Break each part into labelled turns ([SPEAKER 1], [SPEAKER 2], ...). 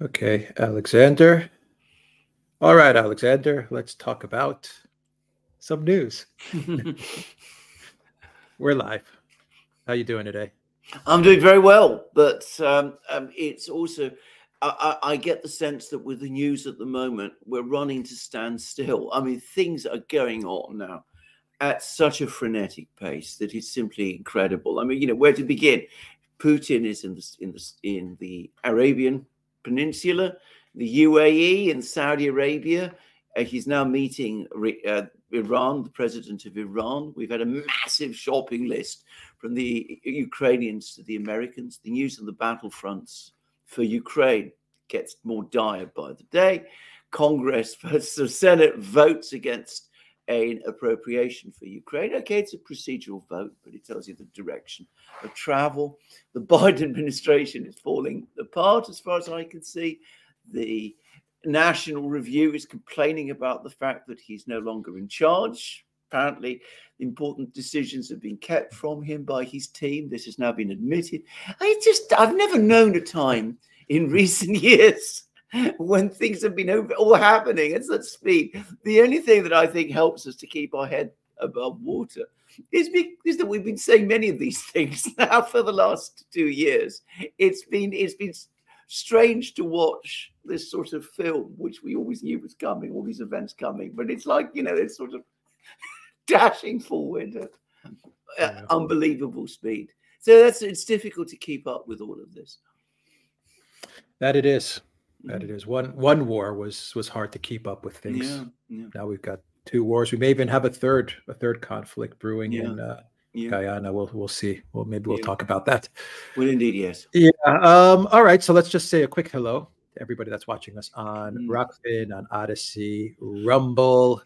[SPEAKER 1] Okay, Alexander. All right, Alexander, let's talk about some news. We're live. How you doing today?
[SPEAKER 2] I'm doing very well, but um, um, it's also I, I, get the sense that with the news at the moment, we're running to stand still. I mean, things are going on now at such a frenetic pace that it's simply incredible. I mean, you know, where to begin? Putin is in the in the in the Arabian Peninsula, the UAE and Saudi Arabia. Uh, he's now meeting uh, Iran, the president of Iran. We've had a massive shopping list from the Ukrainians to the Americans. The news on the battlefronts for Ukraine gets more dire by the day. Congress, the Senate votes against an appropriation for Ukraine. Okay, it's a procedural vote, but it tells you the direction of travel. The Biden administration is falling apart, as far as I can see. The National Review is complaining about the fact that he's no longer in charge. Apparently, important decisions have been kept from him by his team. This has now been admitted. I just, I've never known a time in recent years when things have been over, all happening at such speed. The only thing that I think helps us to keep our head above water is, be, is that we've been saying many of these things now for the last two years. It's been it's been strange to watch this sort of film, which we always knew was coming, all these events coming, but it's like you know it's sort of dashing forward at yeah. unbelievable speed. So that's it's difficult to keep up with all of this.
[SPEAKER 1] That it is. That it is. One one war was was hard to keep up with things.
[SPEAKER 2] Yeah, yeah.
[SPEAKER 1] Now we've got two wars. We may even have a third a third conflict brewing
[SPEAKER 2] Yeah.
[SPEAKER 1] in uh. Guyana. We'll we'll see. Well, maybe we'll talk about that.
[SPEAKER 2] Well, indeed, yes.
[SPEAKER 1] Yeah. Um, all right. So let's just say a quick hello to everybody that's watching us on
[SPEAKER 2] Mm.
[SPEAKER 1] Rokfin, on Odysee, Rumble,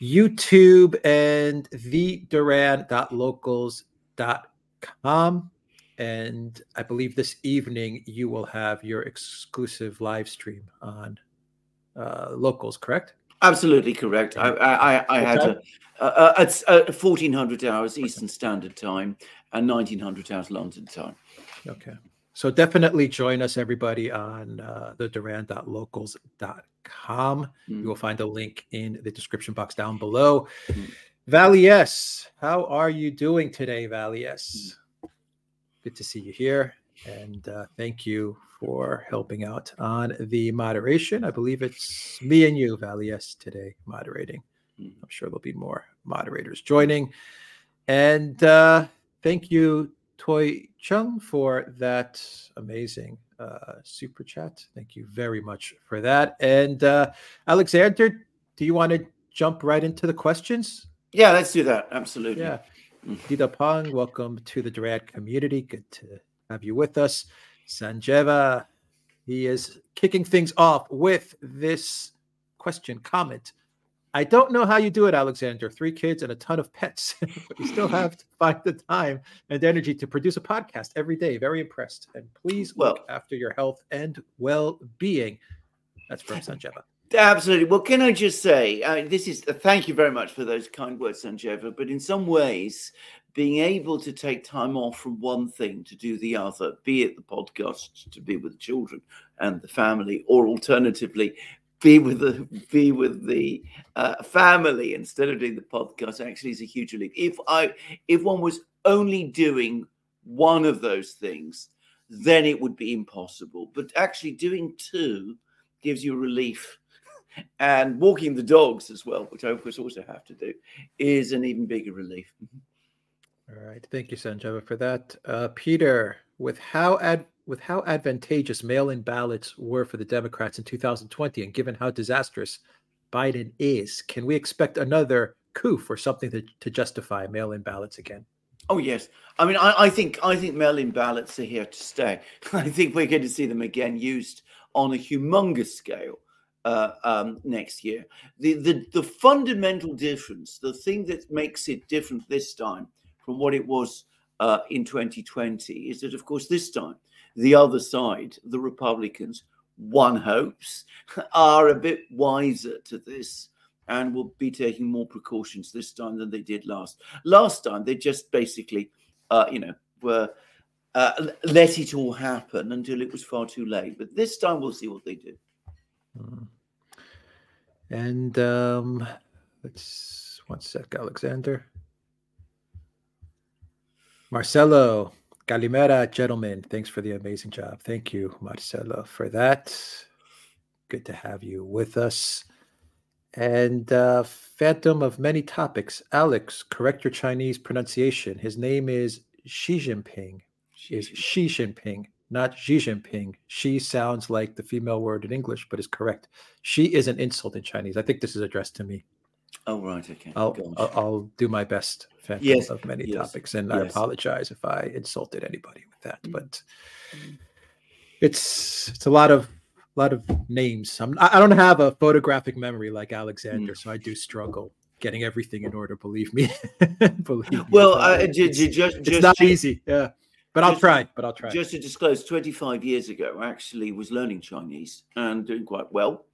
[SPEAKER 1] YouTube, and theduran.locals.com. And I believe this evening you will have your exclusive live stream on uh, Locals, correct?
[SPEAKER 2] Absolutely correct. I I, I, I had a, a, a, uh fourteen hundred hours Eastern Standard Time and nineteen hundred hours London time.
[SPEAKER 1] Okay. So definitely join us, everybody, on uh, the duran.locals.com.
[SPEAKER 2] Mm.
[SPEAKER 1] You will find a link in the description box down below.
[SPEAKER 2] Mm.
[SPEAKER 1] Valley S, how are you doing today, Valley S? Good to see you here. And uh, thank you for helping out on the moderation. I believe it's me and you, Valley S, today moderating.
[SPEAKER 2] Mm.
[SPEAKER 1] I'm sure there'll be more moderators joining. And uh, thank you, Toy Chung, for that amazing uh, super chat. Thank you very much for that. And uh, Alexander, do you want to jump right into the questions?
[SPEAKER 2] Yeah, let's do that. Absolutely.
[SPEAKER 1] Yeah. Dida Pong, welcome to the Duran community. Good to have you with us. Sanjeva, he is kicking things off with this question comment. I don't know how you do it, Alexander. Three kids and a ton of pets, but you still have to find the time and energy to produce a podcast every day. Very impressed. And please look
[SPEAKER 2] Well-
[SPEAKER 1] after your health and well being. That's from Sanjeva.
[SPEAKER 2] Absolutely. Well, can I just say, uh, this is thank you very much for those kind words, Sanjeva. But in some ways, being able to take time off from one thing to do the other, be it the podcast to be with the children and the family, or alternatively, be with the be with the uh, family instead of doing the podcast, actually is a huge relief. If I if one was only doing one of those things, then it would be impossible. But actually doing two gives you relief and walking the dogs as well, which I of course also have to do, is an even bigger relief.
[SPEAKER 1] All right, thank you, Sanjeva, for that. Uh, Peter, with how ad- with how advantageous mail-in ballots were for the Democrats in 2020, and given how disastrous Biden is, can we expect another coup or something to, to justify mail-in ballots again?
[SPEAKER 2] Oh yes, I mean I, I think I think mail-in ballots are here to stay. I think we're going to see them again used on a humongous scale uh, um, next year. The, the the fundamental difference, the thing that makes it different this time from what it was uh, in 2020, is that of course this time the other side, the Republicans, one hopes, are a bit wiser to this and will be taking more precautions this time than they did last. Last time they just basically, uh, you know, were uh, let it all happen until it was far too late. But this time we'll see what they do.
[SPEAKER 1] Hmm. And um, let's one sec, Alexander. Marcelo, Galimera, gentlemen. Thanks for the amazing job. Thank you, Marcelo, for that. Good to have you with us. And uh, Phantom of Many Topics, Alex, correct your Chinese pronunciation. His name is Xi Jinping. Is Xi Jinping, not Xi Jinping. She sounds like the female word in English, but is correct. She is an insult in Chinese. I think this is addressed to me.
[SPEAKER 2] Oh right, okay.
[SPEAKER 1] I'll I'll, I'll, do my best. Yes. of many yes. topics, and yes. I apologize if I insulted anybody with that. Mm-hmm. But it's it's a lot of a lot of names. I'm, I don't have a photographic memory like Alexander, mm. so I do struggle getting everything in order. Believe me.
[SPEAKER 2] believe me. Well, uh, it's, just,
[SPEAKER 1] it's not easy. Yeah. But I'll try. But I'll try.
[SPEAKER 2] Just to disclose, 25 years ago, I actually was learning Chinese and doing quite well,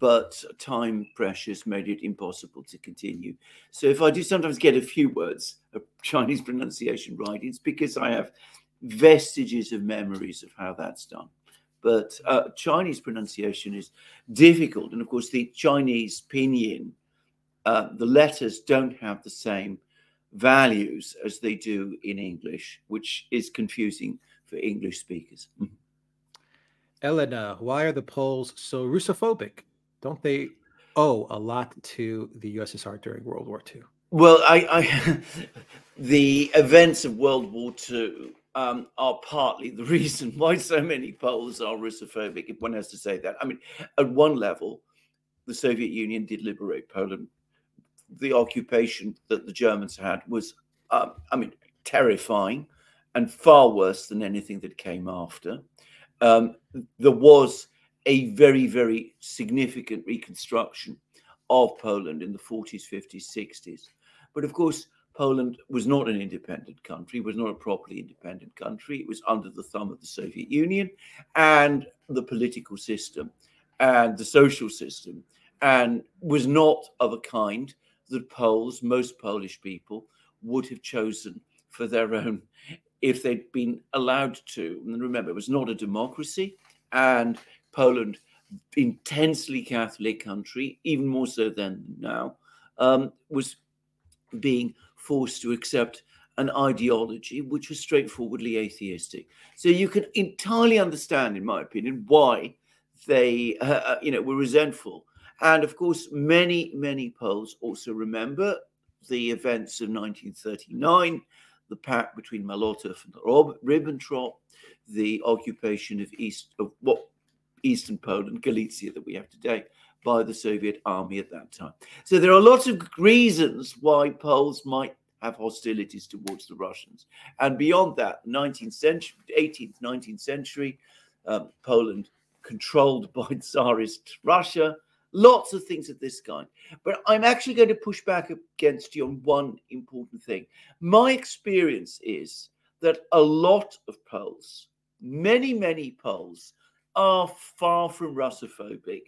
[SPEAKER 2] but time pressures made it impossible to continue. So if I do sometimes get a few words of Chinese pronunciation right, it's because I have vestiges of memories of how that's done. But uh, Chinese pronunciation is difficult, and of course, the Chinese pinyin, uh, the letters don't have the same values as they do in English, which is confusing for English speakers. Mm-hmm.
[SPEAKER 1] Elena, why are the Poles so Russophobic? Don't they owe a lot to the USSR during World War II?
[SPEAKER 2] Well, I, I the events of World War II um, are partly the reason why so many Poles are Russophobic, if one has to say that. I mean, at one level, the Soviet Union did liberate Poland. The occupation that the Germans had was, um, I mean, terrifying and far worse than anything that came after. Um, there was a very, very significant reconstruction of Poland in the 40s, 50s, 60s. But of course, Poland was not an independent country, was not a properly independent country. It was under the thumb of the Soviet Union and the political system and the social system, and was not of a kind that Poles, most Polish people, would have chosen for their own if they'd been allowed to. And remember, it was not a democracy, and Poland, intensely Catholic country, even more so than now, um, was being forced to accept an ideology which was straightforwardly atheistic. So you can entirely understand, in my opinion, why they, uh, uh you know, were resentful. And of course, many, many Poles also remember the events of 1939, the pact between Molotov and Ribbentrop, the occupation of east of what eastern Poland, Galicia, that we have today, by the Soviet army at that time. So there are lots of reasons why Poles might have hostilities towards the Russians. And beyond that, 19th century, 18th, 19th century, um, Poland controlled by Tsarist Russia, lots of things of this kind. But I'm actually going to push back against you on one important thing. My experience is that a lot of Poles, many, many Poles, are far from Russophobic.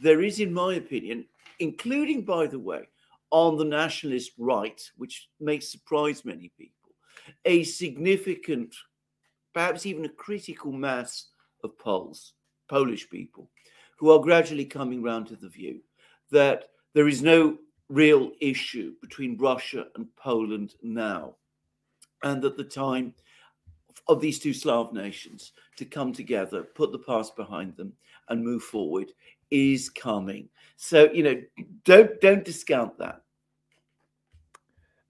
[SPEAKER 2] There is, in my opinion, including, by the way, on the nationalist right, which may surprise many people, a significant, perhaps even a critical mass of Poles, Polish people, who are gradually coming round to the view that there is no real issue between Russia and Poland now, and that the time of these two Slav nations to come together, put the past behind them, and move forward is coming. So you know, don't don't discount that.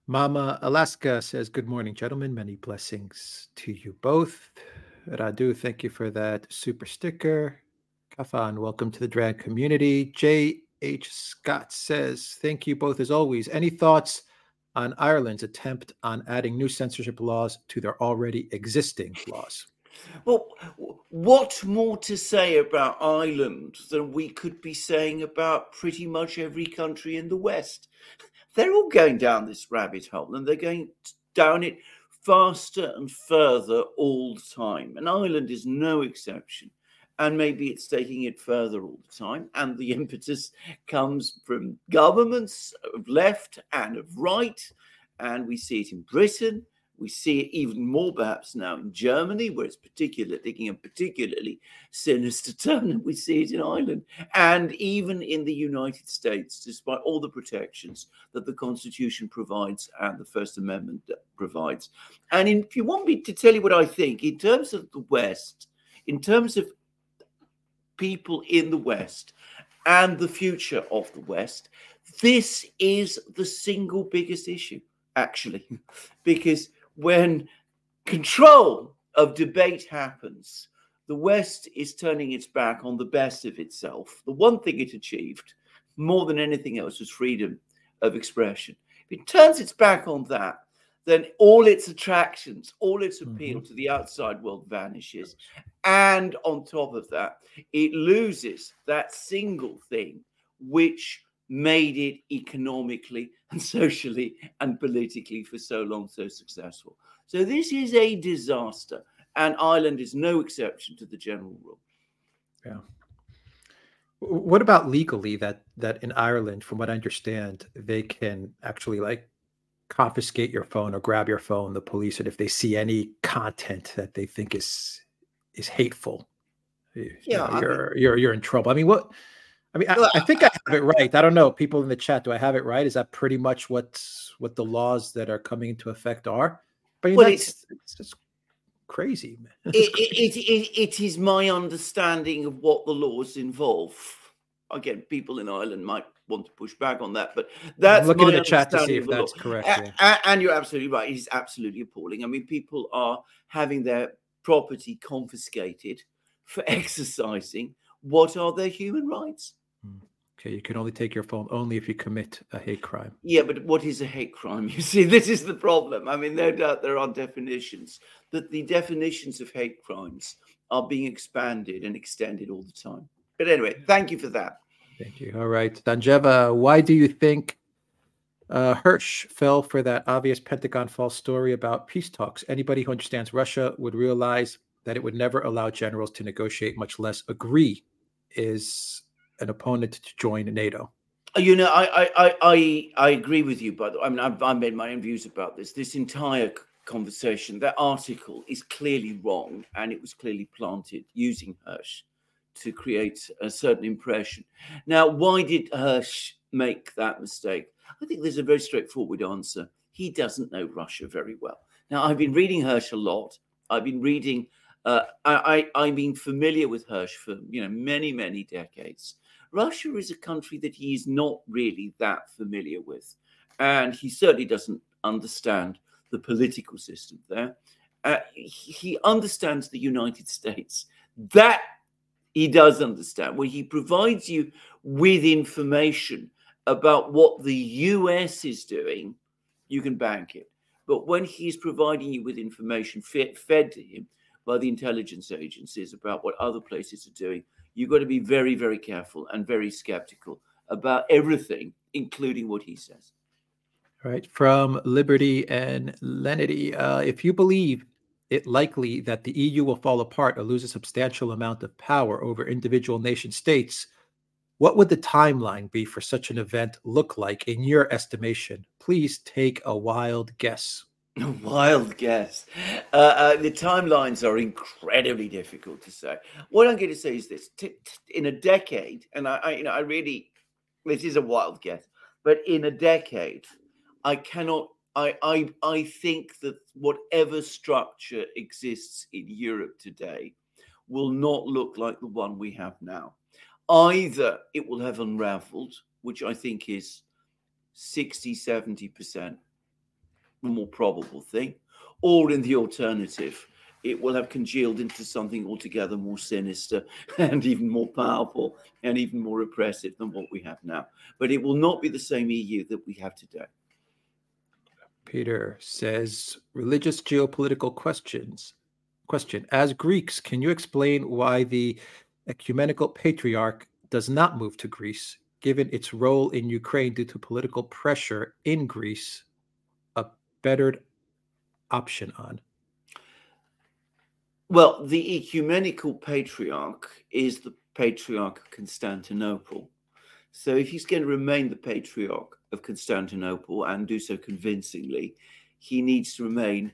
[SPEAKER 1] Mama Alaska says, "Good morning, gentlemen. Many blessings to you both." Radu, thank you for that super sticker. Kafan, welcome to the drag community. J. H. Scott says, "Thank you both as always. Any thoughts on Ireland's attempt on adding new censorship laws to their already existing laws?"
[SPEAKER 2] Well, what more to say about Ireland than we could be saying about pretty much every country in the West? They're all going down this rabbit hole and they're going down it faster and further all the time. And Ireland is no exception. And maybe it's taking it further all the time. And the impetus comes from governments of left and of right. And we see it in Britain We see it even more perhaps now in Germany, where it's particularly taking a particularly sinister turn, and we see it in Ireland, and even in the United States, despite all the protections that the Constitution provides and the First Amendment provides. And if you want me to tell you what I think, in terms of the West, in terms of people in the West and the future of the West, this is the single biggest issue, actually, because when control of debate happens, the West is turning its back on the best of itself. The one thing it achieved more than anything else was freedom of expression. If it turns its back on that, then all its attractions, all its appeal mm-hmm. to the outside world vanishes. And on top of that, it loses that single thing which made it economically and socially and politically for so long so successful. So this is a disaster, and Ireland is no exception to the general rule.
[SPEAKER 1] Yeah. What about legally that that in Ireland, from what I understand, they can actually like confiscate your phone or grab your phone, the police, and if they see any content that they think is is hateful, yeah, you know, you're you're you're in trouble. I mean, what I mean, I, I, think I have it right. I don't know. People in the chat, do I have it right? Is that pretty much what what the laws that are coming into effect are? But well, it's, it's just crazy.
[SPEAKER 2] It, it, it, it is my understanding of what the laws involve. Again, people in Ireland might want to push back on that, but that's
[SPEAKER 1] I'm looking in the chat to see if that's correct.
[SPEAKER 2] Yeah. And you're absolutely right. It is absolutely appalling. I mean, people are having their property confiscated for exercising what are their human rights. Hmm.
[SPEAKER 1] Okay, you can only take your phone only if you commit a hate crime.
[SPEAKER 2] Yeah, but what is a hate crime? You see, this is the problem. I mean, no doubt there are definitions, but the definitions of hate crimes are being expanded and extended all the time. But anyway, thank you for that.
[SPEAKER 1] Thank you. All right, Danjeva, why do you think uh, Hersh fell for that obvious Pentagon false story about peace talks? Anybody who understands Russia would realize that it would never allow generals to negotiate, much less agree. Is an opponent to join NATO?
[SPEAKER 2] Uh, you know, I I I I agree with you, but I mean, I've, I've made my own views about this. This entire conversation, that article is clearly wrong, and it was clearly planted using Hersh to create a certain impression. Now, why did Hersh make that mistake? I think there's a very straightforward answer. He doesn't know Russia very well. Now, I've been reading Hersh a lot. I've been reading. Uh, I've been familiar with Hersh for you know many many decades, Russia is a country that he is not really that familiar with. And he certainly doesn't understand the political system there. Uh, he understands the United States. That he does understand, where he provides you with information about what the US is doing, you can bank it. But when he's providing you with information fed, fed to him by the intelligence agencies about what other places are doing, you've got to be very, very careful and very skeptical about everything, including what he says.
[SPEAKER 1] Right. From Liberty and Lenity, uh, if you believe it likely that the EU will fall apart or lose a substantial amount of power over individual nation states, what would the timeline be for such an event look like in your estimation? Please take a wild guess.
[SPEAKER 2] A wild guess. Uh, uh, the timelines are incredibly difficult to say. What I'm going to say is this: t- t- in a decade, and I, I, you know, I really, this is a wild guess, but in a decade, I cannot. I, I, I think that whatever structure exists in Europe today will not look like the one we have now. Either it will have unraveled, which I think is 60, 70% the more probable thing, or in the alternative, it will have congealed into something altogether more sinister and even more powerful and even more oppressive than what we have now. But it will not be the same EU that we have today.
[SPEAKER 1] Peter says religious geopolitical questions. Question As Greeks, can you explain why the ecumenical patriarch does not move to Greece, given its role in Ukraine due to political pressure in Greece a bettered option on?
[SPEAKER 2] Well, the ecumenical patriarch is the patriarch of Constantinople. So if he's going to remain the patriarch of Constantinople and do so convincingly, he needs to remain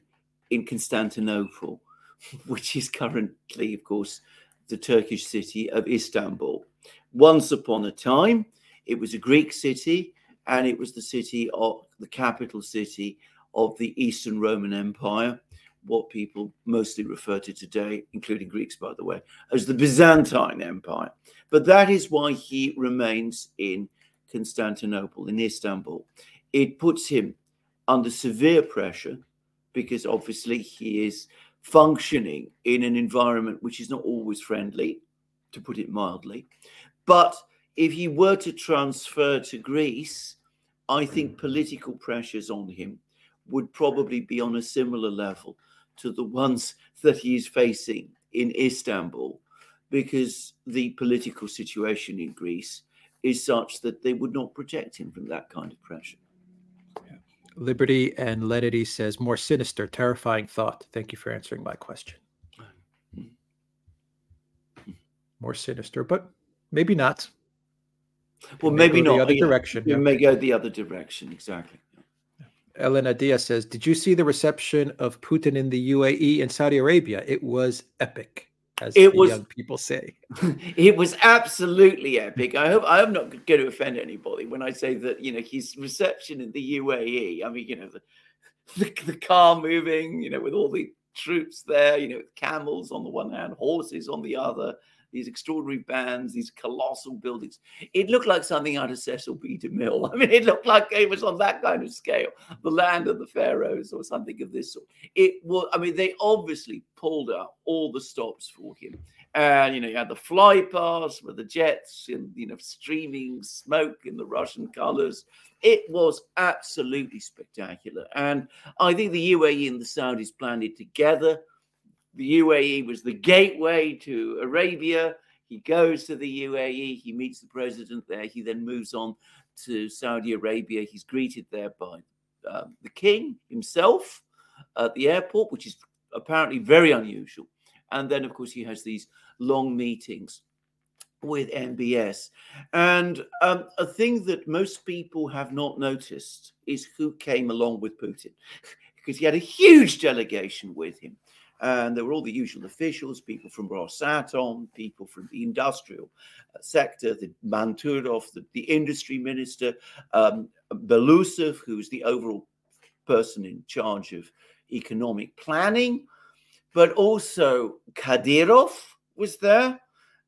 [SPEAKER 2] in Constantinople, which is currently, of course, the Turkish city of Istanbul. Once upon a time, it was a Greek city and it was the city of the capital city of the Eastern Roman Empire, what people mostly refer to today, including Greeks, by the way, as the Byzantine Empire. But that is why he remains in Constantinople, in Istanbul. It puts him under severe pressure because obviously he is functioning in an environment which is not always friendly, to put it mildly. But if he were to transfer to Greece, I think mm. political pressures on him would probably be on a similar level to the ones that he is facing in Istanbul, because the political situation in Greece is such that they would not protect him from that kind of pressure.
[SPEAKER 1] Liberty and Lenity says more sinister, terrifying thought. Thank you for answering my question. More sinister, but maybe not.
[SPEAKER 2] Well, maybe not
[SPEAKER 1] the other
[SPEAKER 2] yeah.
[SPEAKER 1] direction.
[SPEAKER 2] It
[SPEAKER 1] yeah.
[SPEAKER 2] may go the other direction, exactly.
[SPEAKER 1] Elena Diaz says, "Did you see the reception of Putin in the UAE and Saudi Arabia? It was epic." As
[SPEAKER 2] It was-
[SPEAKER 1] young people say.
[SPEAKER 2] it was absolutely epic. I hope I'm not going to offend anybody when I say that you know his reception in the UAE. I mean, you know the the, the car moving, you know, with all the troops there, you know, camels on the one hand, horses on the other. These extraordinary bands, these colossal buildings. It looked like something out of Cecil B. DeMille. I mean, it looked like it was on that kind of scale, the land of the pharaohs or something of this sort. It was. I mean, they obviously pulled out all the stops for him and you know you had the fly past with the jets and you know streaming smoke in the russian colors it was absolutely spectacular and i think the uae and the saudis planned it together the uae was the gateway to arabia he goes to the uae he meets the president there he then moves on to saudi arabia he's greeted there by um, the king himself at the airport which is apparently very unusual and then of course he has these long meetings with MBS. And um, a thing that most people have not noticed is who came along with Putin, because he had a huge delegation with him. And there were all the usual officials, people from Rosatom, people from the industrial uh, sector, the Manturov, the, the industry minister, um, Belousov, who's the overall person in charge of economic planning, but also Kadyrov was there,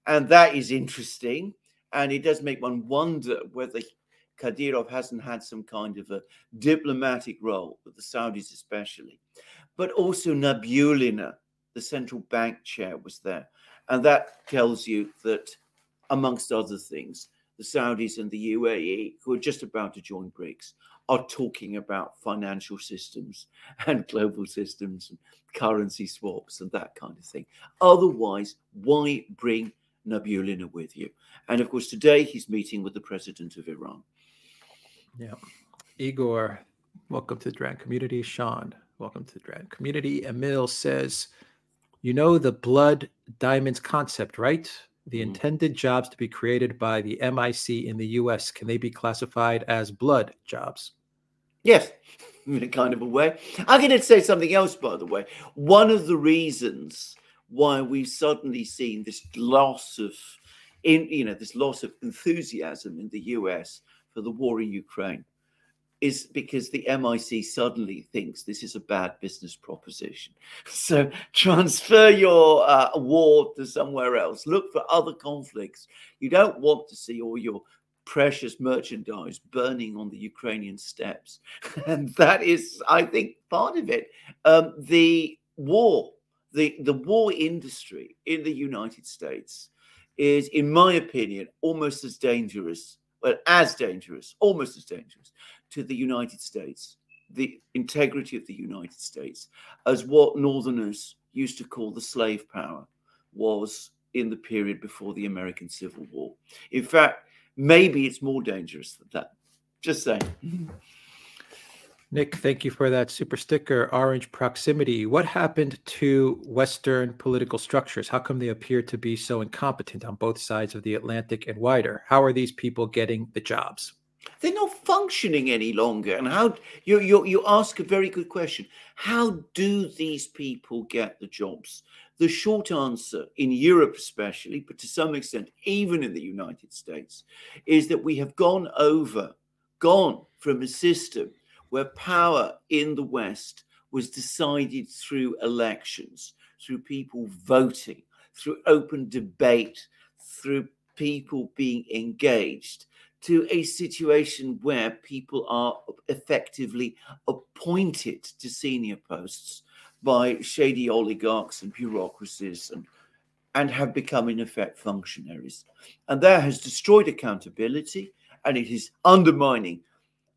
[SPEAKER 2] and that is interesting. And it does make one wonder whether Kadyrov hasn't had some kind of a diplomatic role with the Saudis, especially. But also Nabiullina, the central bank chair, was there. And that tells you that, amongst other things, the Saudis and the UAE, who are just about to join BRICS, are talking about financial systems and global systems and currency swaps and that kind of thing. Otherwise, why bring Nabiullina with you? And of course, today he's meeting with the president of Iran.
[SPEAKER 1] Yeah. Igor, welcome to the Drag community. Sean, welcome to the Duran community. Emil says, You know the blood diamonds concept, right? The
[SPEAKER 2] Mhm.
[SPEAKER 1] intended jobs to be created by the MIC in the US, can they be classified as blood jobs?
[SPEAKER 2] Yes, in a kind of a way. I'm going to say something else, by the way. One of the reasons why we've suddenly seen this loss of, in you know, this loss of enthusiasm in the US for the war in Ukraine is because the MIC suddenly thinks this is a bad business proposition. So transfer your uh, war to somewhere else. Look for other conflicts. You don't want to see all your precious merchandise burning on the Ukrainian steppes. And that is, I think, part of it. Um, the war, the, the war industry in the United States is, in my opinion, almost as dangerous, well, as dangerous, almost as dangerous to the United States, the integrity of the United States, as what Northerners used to call the slave power was in the period before the American Civil War. In fact, maybe it's more dangerous than that. Just saying. Mm-hmm.
[SPEAKER 1] Nick, thank you for that super sticker. Orange proximity. What happened to Western political structures? How come they appear to be so incompetent on both sides of the Atlantic and wider? How are these people getting the jobs?
[SPEAKER 2] They're not functioning any longer. And how you, you, you ask a very good question. How do these people get the jobs? The short answer in Europe, especially, but to some extent, even in the United States, is that we have gone over, gone from a system where power in the West was decided through elections, through people voting, through open debate, through people being engaged to a situation where people are effectively appointed to senior posts by shady oligarchs and bureaucracies and and have become in effect functionaries. And that has destroyed accountability and it is undermining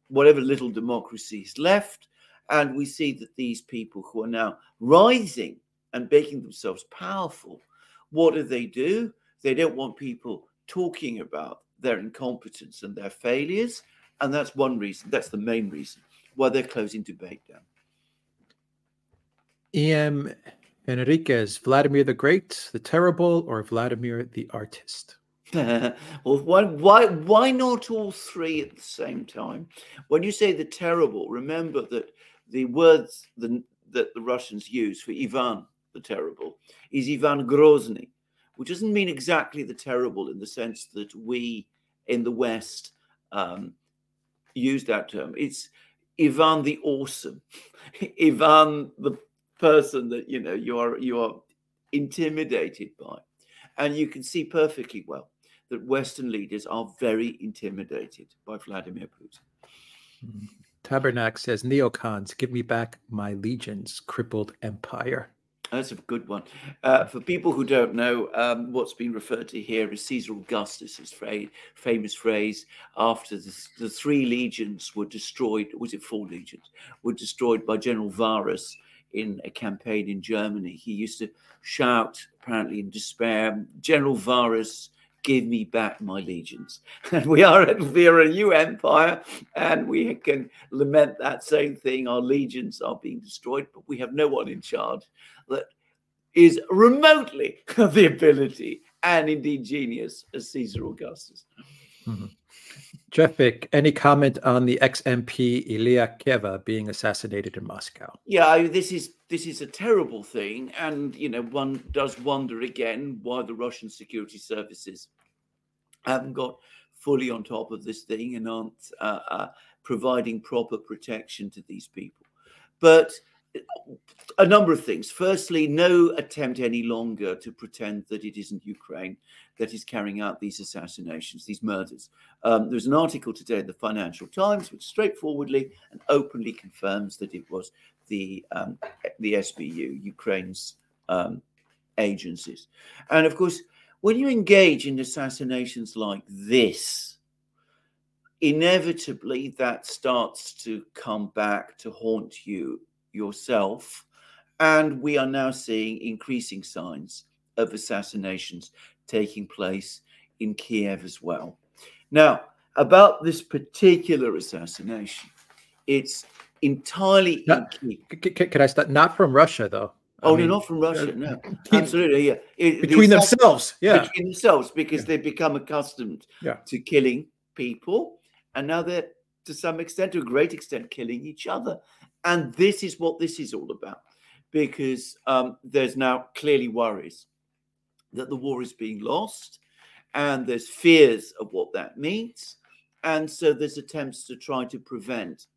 [SPEAKER 2] whatever little democracy is left. And we see that these people who are now rising and making themselves powerful what do they do? They don't want people talking about their incompetence and their failures. And that's one reason, that's the main reason why they're closing debate down.
[SPEAKER 1] E.M. Enriquez, Vladimir the Great, the Terrible, or Vladimir the Artist?
[SPEAKER 2] well, why, why, why not all three at the same time? When you say the terrible, remember that the words the, that the Russians use for Ivan the Terrible is Ivan Grozny, which doesn't mean exactly the terrible in the sense that we in the West um, use that term. It's Ivan the awesome, Ivan the person that you know you are you are intimidated by, and you can see perfectly well that Western leaders are very intimidated by Vladimir Putin.
[SPEAKER 1] Mm-hmm. Says, Neocons, give me back my legions, crippled empire.
[SPEAKER 2] That's a good one. Uh, for people who don't know, um, what's been referred to here is Caesar Augustus's famous phrase after the, the, three legions were destroyed, was it four legions, were destroyed by General Varus in a campaign in Germany. He used to shout, apparently in despair, General Varus, give me back my legions. And we are we are a new empire, and we can lament that same thing. Our legions are being destroyed, but we have no one in charge that is remotely the ability and indeed genius as Caesar Augustus.
[SPEAKER 1] Mm-hmm. Jeffik, any comment on the ex-MP Ilya Kyva being assassinated in Moscow?
[SPEAKER 2] Yeah, this is this is a terrible thing, and you know one does wonder again why the Russian security services haven't got fully on top of this thing and aren't uh, uh, providing proper protection to these people. But a number of things. Firstly, no attempt any longer to pretend that it isn't Ukraine that is carrying out these assassinations, these murders. Um, there's an article today in the Financial Times which straightforwardly and openly confirms that it was the um, the SBU, Ukraine's um, agencies. And of course, when you engage in assassinations like this, inevitably that starts to come back to haunt you yourself. And we are now seeing increasing signs of assassinations taking place in Kiev as well. Now, about this particular assassination, it's entirely.
[SPEAKER 1] Not, can I start? Not from Russia, though.
[SPEAKER 2] Oh, I mean, not from Russia. No, absolutely. Yeah,
[SPEAKER 1] it, between the themselves. Yeah,
[SPEAKER 2] between themselves because yeah. they've become accustomed
[SPEAKER 1] yeah.
[SPEAKER 2] to killing people, and now they're to some extent, to a great extent, killing each other. And this is what this is all about, because um, there's now clearly worries that the war is being lost, and there's fears of what that means. And so there's attempts to try to prevent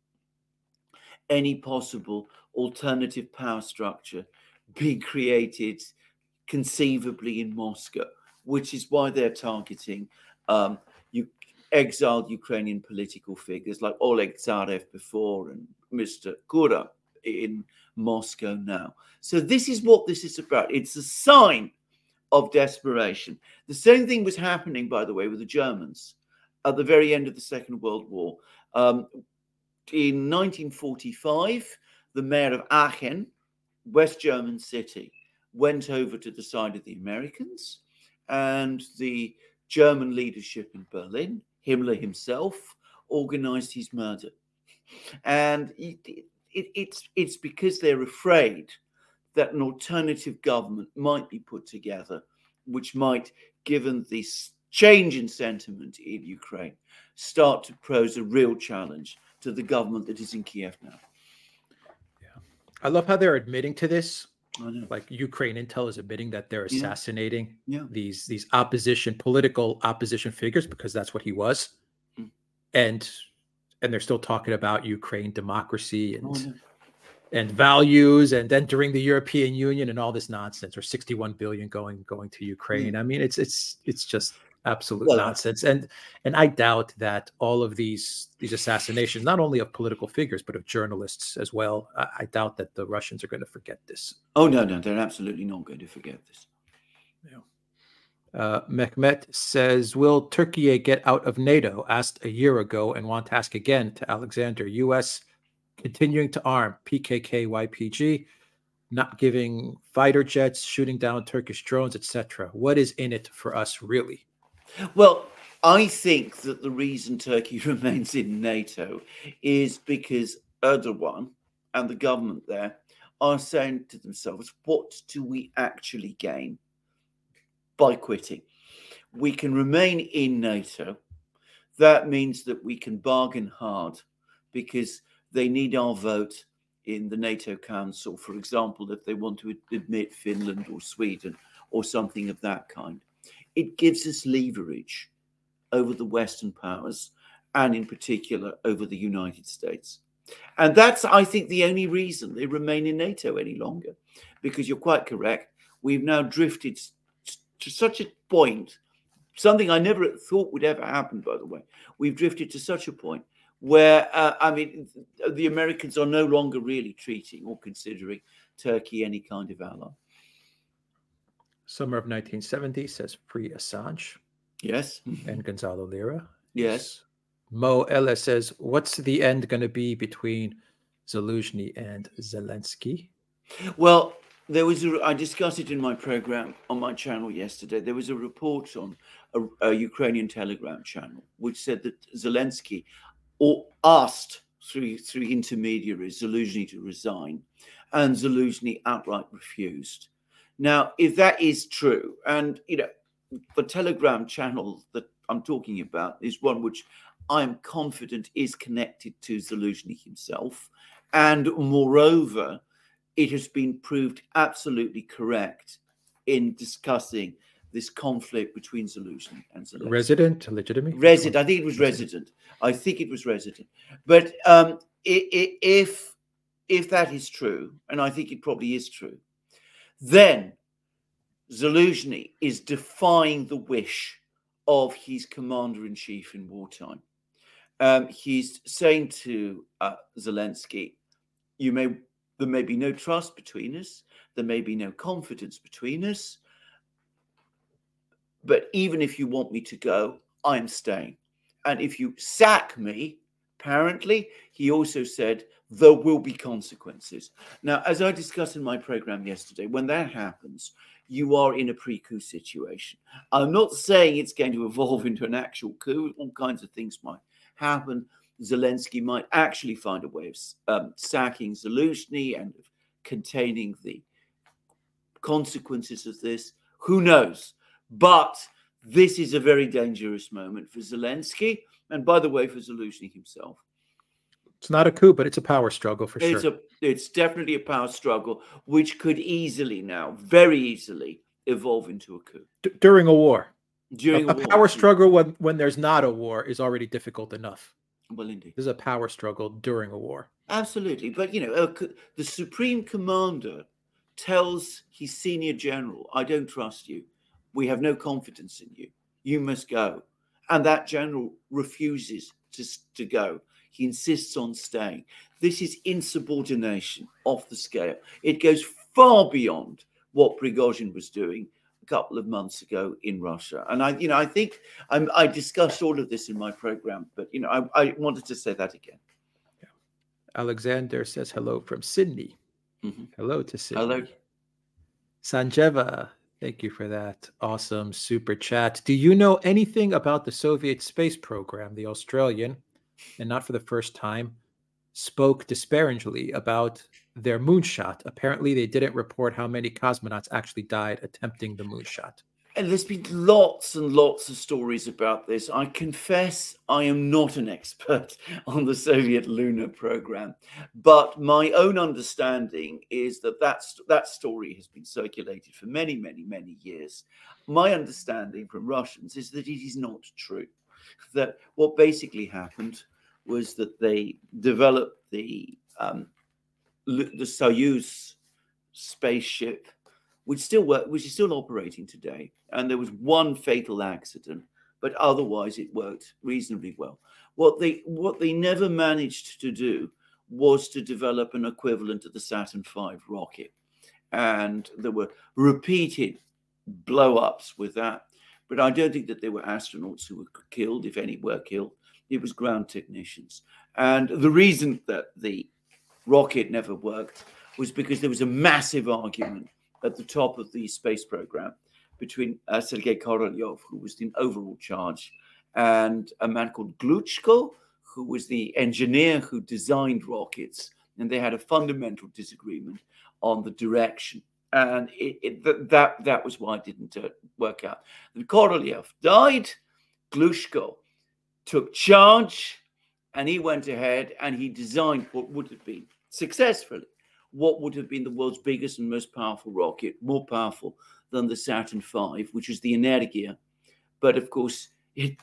[SPEAKER 2] any possible alternative power structure being created conceivably in Moscow, which is why they're targeting um, you, exiled Ukrainian political figures like Oleg Tsarev before and Mr. Kura in Moscow now. So this is what this is about. It's a sign of desperation. The same thing was happening, by the way, with the Germans at the very end of the Second World War. Um, in 1945, the mayor of Aachen, West German city, went over to the side of the Americans, and the German leadership in Berlin, Himmler himself, organized his murder. And it, it, it's it's because they're afraid that an alternative government might be put together, which might, given this change in sentiment in Ukraine start to pose a real challenge to the government that is in Kiev now.
[SPEAKER 1] Yeah. I love how they're admitting to this. Like Ukraine intel is admitting that they're assassinating
[SPEAKER 2] yeah. Yeah.
[SPEAKER 1] these these opposition political opposition figures because that's what he was. Mm. And and they're still talking about Ukraine democracy and oh, and values and entering the European Union and all this nonsense or 61 billion going going to Ukraine. Mm. I mean, it's it's it's just absolute well, nonsense. And and I doubt that all of these these assassinations, not only of political figures but of journalists as well, I, I doubt that the Russians are going to forget this.
[SPEAKER 2] Oh no, no, they're absolutely not going to forget this.
[SPEAKER 1] Yeah. Uh, Mehmet says, "Will Turkey get out of NATO?" Asked a year ago, and want to ask again to Alexander. U.S. continuing to arm PKK YPG, not giving fighter jets, shooting down Turkish drones, etc. What is in it for us, really?
[SPEAKER 2] Well, I think that the reason Turkey remains in NATO is because Erdogan and the government there are saying to themselves, what do we actually gain by quitting? We can remain in NATO. That means that we can bargain hard because they need our vote in the NATO Council, for example, if they want to admit Finland or Sweden or something of that kind it gives us leverage over the Western powers and, in particular, over the United States. And that's, I think, the only reason they remain in NATO any longer, because you're quite correct. We've now drifted to such a point, something I never thought would ever happen, by the way. We've drifted to such a point where, uh, I mean, the Americans are no longer really treating or considering Turkey any kind of ally.
[SPEAKER 1] Summer of 1970 says free Assange.
[SPEAKER 2] Yes.
[SPEAKER 1] And Gonzalo Lira.
[SPEAKER 2] Yes.
[SPEAKER 1] Mo Ella says, what's the end going to be between Zelensky and Zaluzhny?
[SPEAKER 2] Well, there was a, I discussed it in my program on my channel yesterday. There was a report on a, a Ukrainian Telegram channel which said that Zelensky or asked through through intermediaries Zelensky to resign, and Zaluzhny outright refused. Now, if that is true, and you know, the Telegram channel that I'm talking about is one which I'm confident is connected to Zaluzhny himself, and moreover, it has been proved absolutely correct in discussing this conflict between Zelensky and Zaluzhny.
[SPEAKER 1] Resident, legitimate?
[SPEAKER 2] Resident. I think it was resident. I think it was resident. But um, if if that is true, and I think it probably is true, then Zaluzhny is defying the wish of his commander in chief in wartime. Um, he's saying to uh, Zelensky, "You may there may be no trust between us, there may be no confidence between us, but even if you want me to go, I'm staying. And if you sack me, apparently, he also said there will be consequences. Now, as I discussed in my program yesterday, when that happens, you are in a pre coup situation. I'm not saying it's going to evolve into an actual coup, all kinds of things might happen. Zelensky might actually find a way of um, sacking Zaluzhny and containing the consequences of this. Who knows? But this is a very dangerous moment for Zelensky, and by the way, for Zelensky himself.
[SPEAKER 1] It's not a coup, but it's a power struggle for
[SPEAKER 2] it's
[SPEAKER 1] sure.
[SPEAKER 2] A, it's definitely a power struggle, which could easily now, very easily, evolve into a coup.
[SPEAKER 1] D- during a war.
[SPEAKER 2] During
[SPEAKER 1] a,
[SPEAKER 2] a,
[SPEAKER 1] a power struggle when, when there's not a war is already difficult enough.
[SPEAKER 2] Well, indeed.
[SPEAKER 1] There's a power struggle during a war.
[SPEAKER 2] Absolutely. But, you know, the Supreme Commander tells his senior general, I don't trust you. We have no confidence in you. You must go. And that general refuses to, to go. He insists on staying. This is insubordination off the scale. It goes far beyond what Prigozhin was doing a couple of months ago in Russia. And I, you know, I think I'm, i discussed all of this in my program, but you know, I, I wanted to say that again.
[SPEAKER 1] Yeah. Alexander says hello from Sydney. Mm-hmm. Hello to Sydney.
[SPEAKER 2] Hello.
[SPEAKER 1] Sanjeva, thank you for that awesome super chat. Do you know anything about the Soviet space program, the Australian? and not for the first time, spoke disparagingly about their moonshot. Apparently, they didn't report how many cosmonauts actually died attempting the moonshot.
[SPEAKER 2] And there's been lots and lots of stories about this. I confess I am not an expert on the Soviet lunar program, but my own understanding is that that, that story has been circulated for many, many, many years. My understanding from Russians is that it is not true. That what basically happened was that they developed the um, the Soyuz spaceship which still work, which is still operating today. And there was one fatal accident, but otherwise it worked reasonably well. What they what they never managed to do was to develop an equivalent to the Saturn V rocket, and there were repeated blow-ups with that. But I don't think that there were astronauts who were killed, if any were killed. It was ground technicians. And the reason that the rocket never worked was because there was a massive argument at the top of the space program between uh, Sergei Korolev, who was in overall charge, and a man called Glushko, who was the engineer who designed rockets. And they had a fundamental disagreement on the direction. And it, it, that, that was why it didn't uh, work out. And Korolev died. Glushko took charge and he went ahead and he designed what would have been successfully what would have been the world's biggest and most powerful rocket, more powerful than the Saturn V, which is the Energia. But of course, it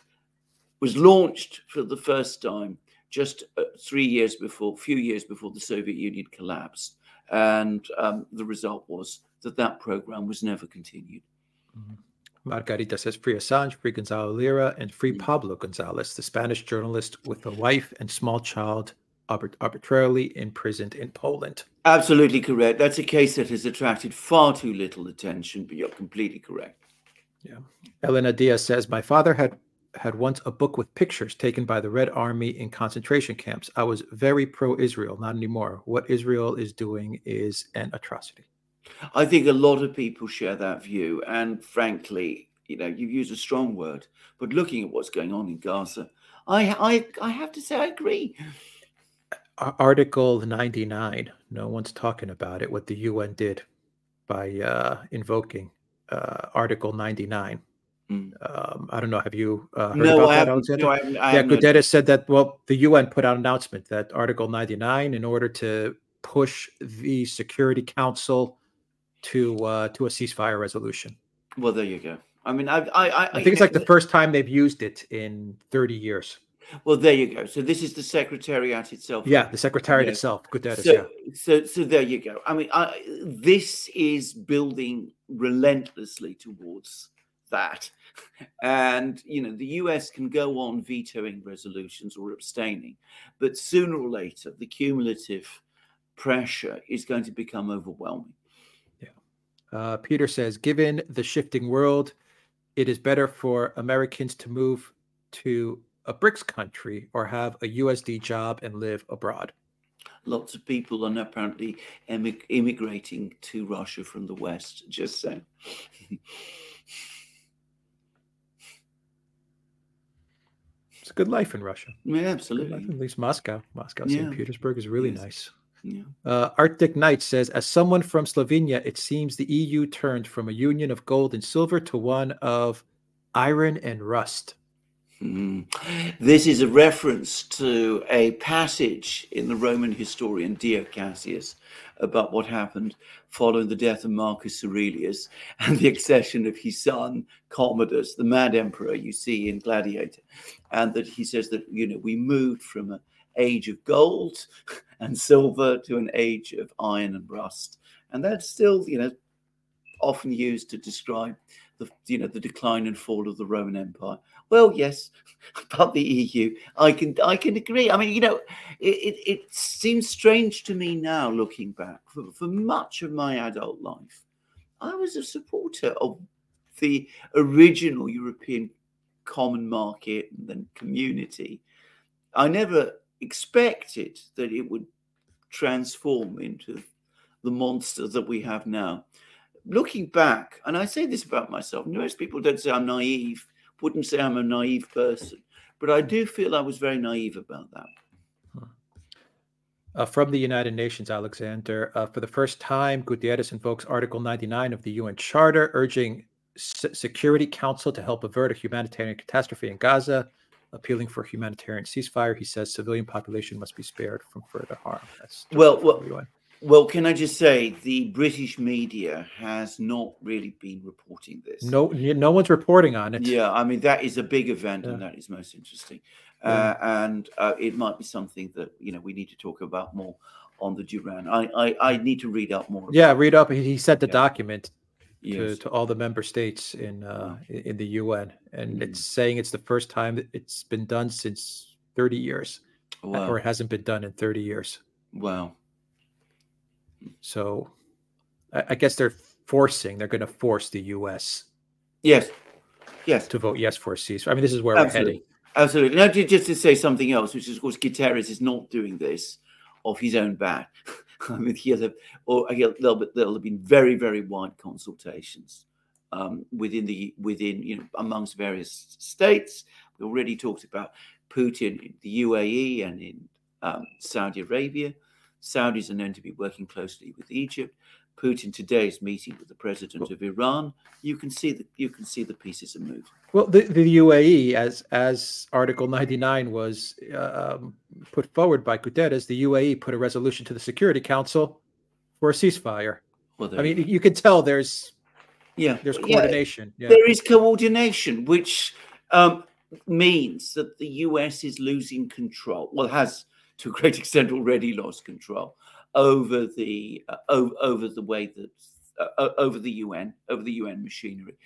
[SPEAKER 2] was launched for the first time just uh, three years before, few years before the Soviet Union collapsed. And um, the result was that that program was never continued.
[SPEAKER 1] Mm-hmm. Margarita says free Assange, free Gonzalo Lira, and free mm. Pablo Gonzalez, the Spanish journalist with a wife and small child arbitrarily imprisoned in Poland.
[SPEAKER 2] Absolutely correct. That's a case that has attracted far too little attention, but you're completely correct.
[SPEAKER 1] Yeah. Elena Diaz says, My father had had once a book with pictures taken by the Red Army in concentration camps. I was very pro Israel, not anymore. What Israel is doing is an atrocity.
[SPEAKER 2] I think a lot of people share that view. And frankly, you know, you use a strong word, but looking at what's going on in Gaza, I, I, I have to say I agree.
[SPEAKER 1] Article 99, no one's talking about it, what the UN did by uh, invoking uh, Article 99. Mm. Um, I don't know. Have you uh, heard no, about I that, Alexander? No, I haven't, I yeah, Guterres said that. Well, the UN put out an announcement that Article 99, in order to push the Security Council to uh, to a ceasefire resolution.
[SPEAKER 2] Well, there you go. I mean, I I, I,
[SPEAKER 1] I think it's like the first time they've used it in 30 years.
[SPEAKER 2] Well, there you go. So this is the secretariat itself.
[SPEAKER 1] Yeah, the secretariat yeah. itself. Good data.
[SPEAKER 2] So, yeah. so, so there you go. I mean, I, this is building relentlessly towards that, and you know, the US can go on vetoing resolutions or abstaining, but sooner or later, the cumulative pressure is going to become overwhelming.
[SPEAKER 1] Yeah. Uh, Peter says, given the shifting world, it is better for Americans to move to a BRICS country or have a USD job and live abroad?
[SPEAKER 2] Lots of people are apparently emig- immigrating to Russia from the West, just saying.
[SPEAKER 1] it's a good life in Russia.
[SPEAKER 2] Yeah, absolutely.
[SPEAKER 1] At least Moscow. Moscow, yeah. St. Petersburg is really yes. nice. Yeah. Uh, Arctic Knight says, as someone from Slovenia, it seems the EU turned from a union of gold and silver to one of iron and rust.
[SPEAKER 2] Mm. This is a reference to a passage in the Roman historian Dio Cassius about what happened following the death of Marcus Aurelius and the accession of his son Commodus, the mad emperor you see in Gladiator. And that he says that, you know, we moved from an age of gold and silver to an age of iron and rust. And that's still, you know, often used to describe the you know the decline and fall of the Roman Empire. Well, yes, about the EU, I can I can agree. I mean, you know, it, it, it seems strange to me now looking back. For, for much of my adult life, I was a supporter of the original European common market and then community. I never expected that it would transform into the monster that we have now looking back, and I say this about myself, most people don't say I'm naive, wouldn't say I'm a naive person, but I do feel I was very naive about that.
[SPEAKER 1] Uh, from the United Nations, Alexander, uh, for the first time, Guterres invokes Article 99 of the UN Charter, urging Security Council to help avert a humanitarian catastrophe in Gaza, appealing for humanitarian ceasefire. He says civilian population must be spared from further harm.
[SPEAKER 2] That's well, well, well, can I just say the British media has not really been reporting this.
[SPEAKER 1] No, no one's reporting on it.
[SPEAKER 2] Yeah, I mean that is a big event, yeah. and that is most interesting. Yeah. Uh, and uh, it might be something that you know we need to talk about more on the Duran. I I, I need to read up more.
[SPEAKER 1] Yeah, read up. He sent the yeah. document to, yes. to all the member states in uh, in the UN, and mm. it's saying it's the first time it's been done since 30 years, wow. or it hasn't been done in 30 years.
[SPEAKER 2] Wow.
[SPEAKER 1] So, I, I guess they're forcing. They're going to force the U.S.
[SPEAKER 2] Yes. Yes.
[SPEAKER 1] To vote yes for a ceasefire. I mean, this is where Absolutely. we're heading.
[SPEAKER 2] Absolutely. Now, just to say something else, which is, of course, Guterres is not doing this off his own bat. I mean, he has a, or there'll, be, there'll have been very, very wide consultations um, within the within you know amongst various states. We already talked about Putin in the UAE and in um, Saudi Arabia. Saudis are known to be working closely with Egypt. Putin today's meeting with the president of Iran. You can see that you can see the pieces are moving.
[SPEAKER 1] Well, the, the UAE, as as Article 99 was uh, um, put forward by Guterres, the UAE put a resolution to the Security Council for a ceasefire. Well, I mean, you can tell there's yeah, there's coordination.
[SPEAKER 2] Yeah, yeah. There is coordination, which um, means that the US is losing control. Well, has to a great extent already lost control over the uh, over, the way that uh, over the UN over the UN machinery,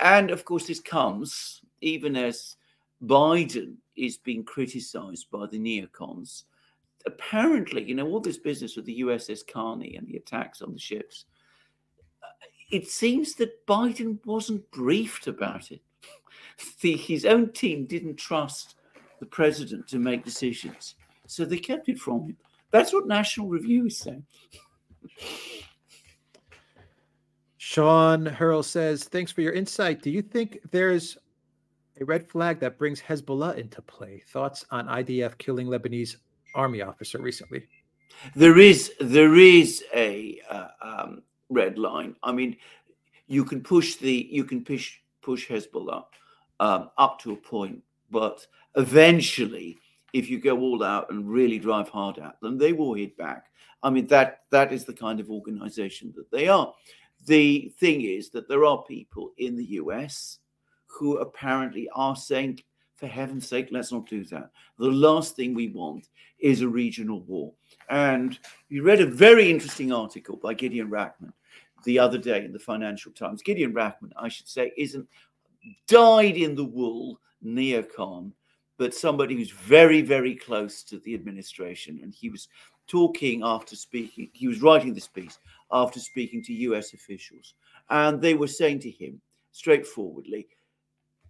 [SPEAKER 2] and of course this comes even as Biden is being criticised by the neocons. Apparently, you know all this business with the USS Carney and the attacks on the ships. Uh, it seems that Biden wasn't briefed about it. The, his own team didn't trust the president to make decisions. So they kept it from him. That's what National Review is saying.
[SPEAKER 1] Sean Hurl says, Thanks for your insight. Do you think there's a red flag that brings Hezbollah into play? Thoughts on IDF killing Lebanese army officer recently?
[SPEAKER 2] There is there is a uh, um, red line. I mean, you can push the you can push push Hezbollah um, up to a point, but eventually if you go all out and really drive hard at them, they will hit back. I mean, that that is the kind of organization that they are. The thing is that there are people in the US who apparently are saying, for heaven's sake, let's not do that. The last thing we want is a regional war. And you read a very interesting article by Gideon Rachman the other day in the Financial Times. Gideon Rachman, I should say, isn't dyed in the wool neocon but somebody who's very, very close to the administration. And he was talking after speaking, he was writing this piece after speaking to US officials. And they were saying to him straightforwardly,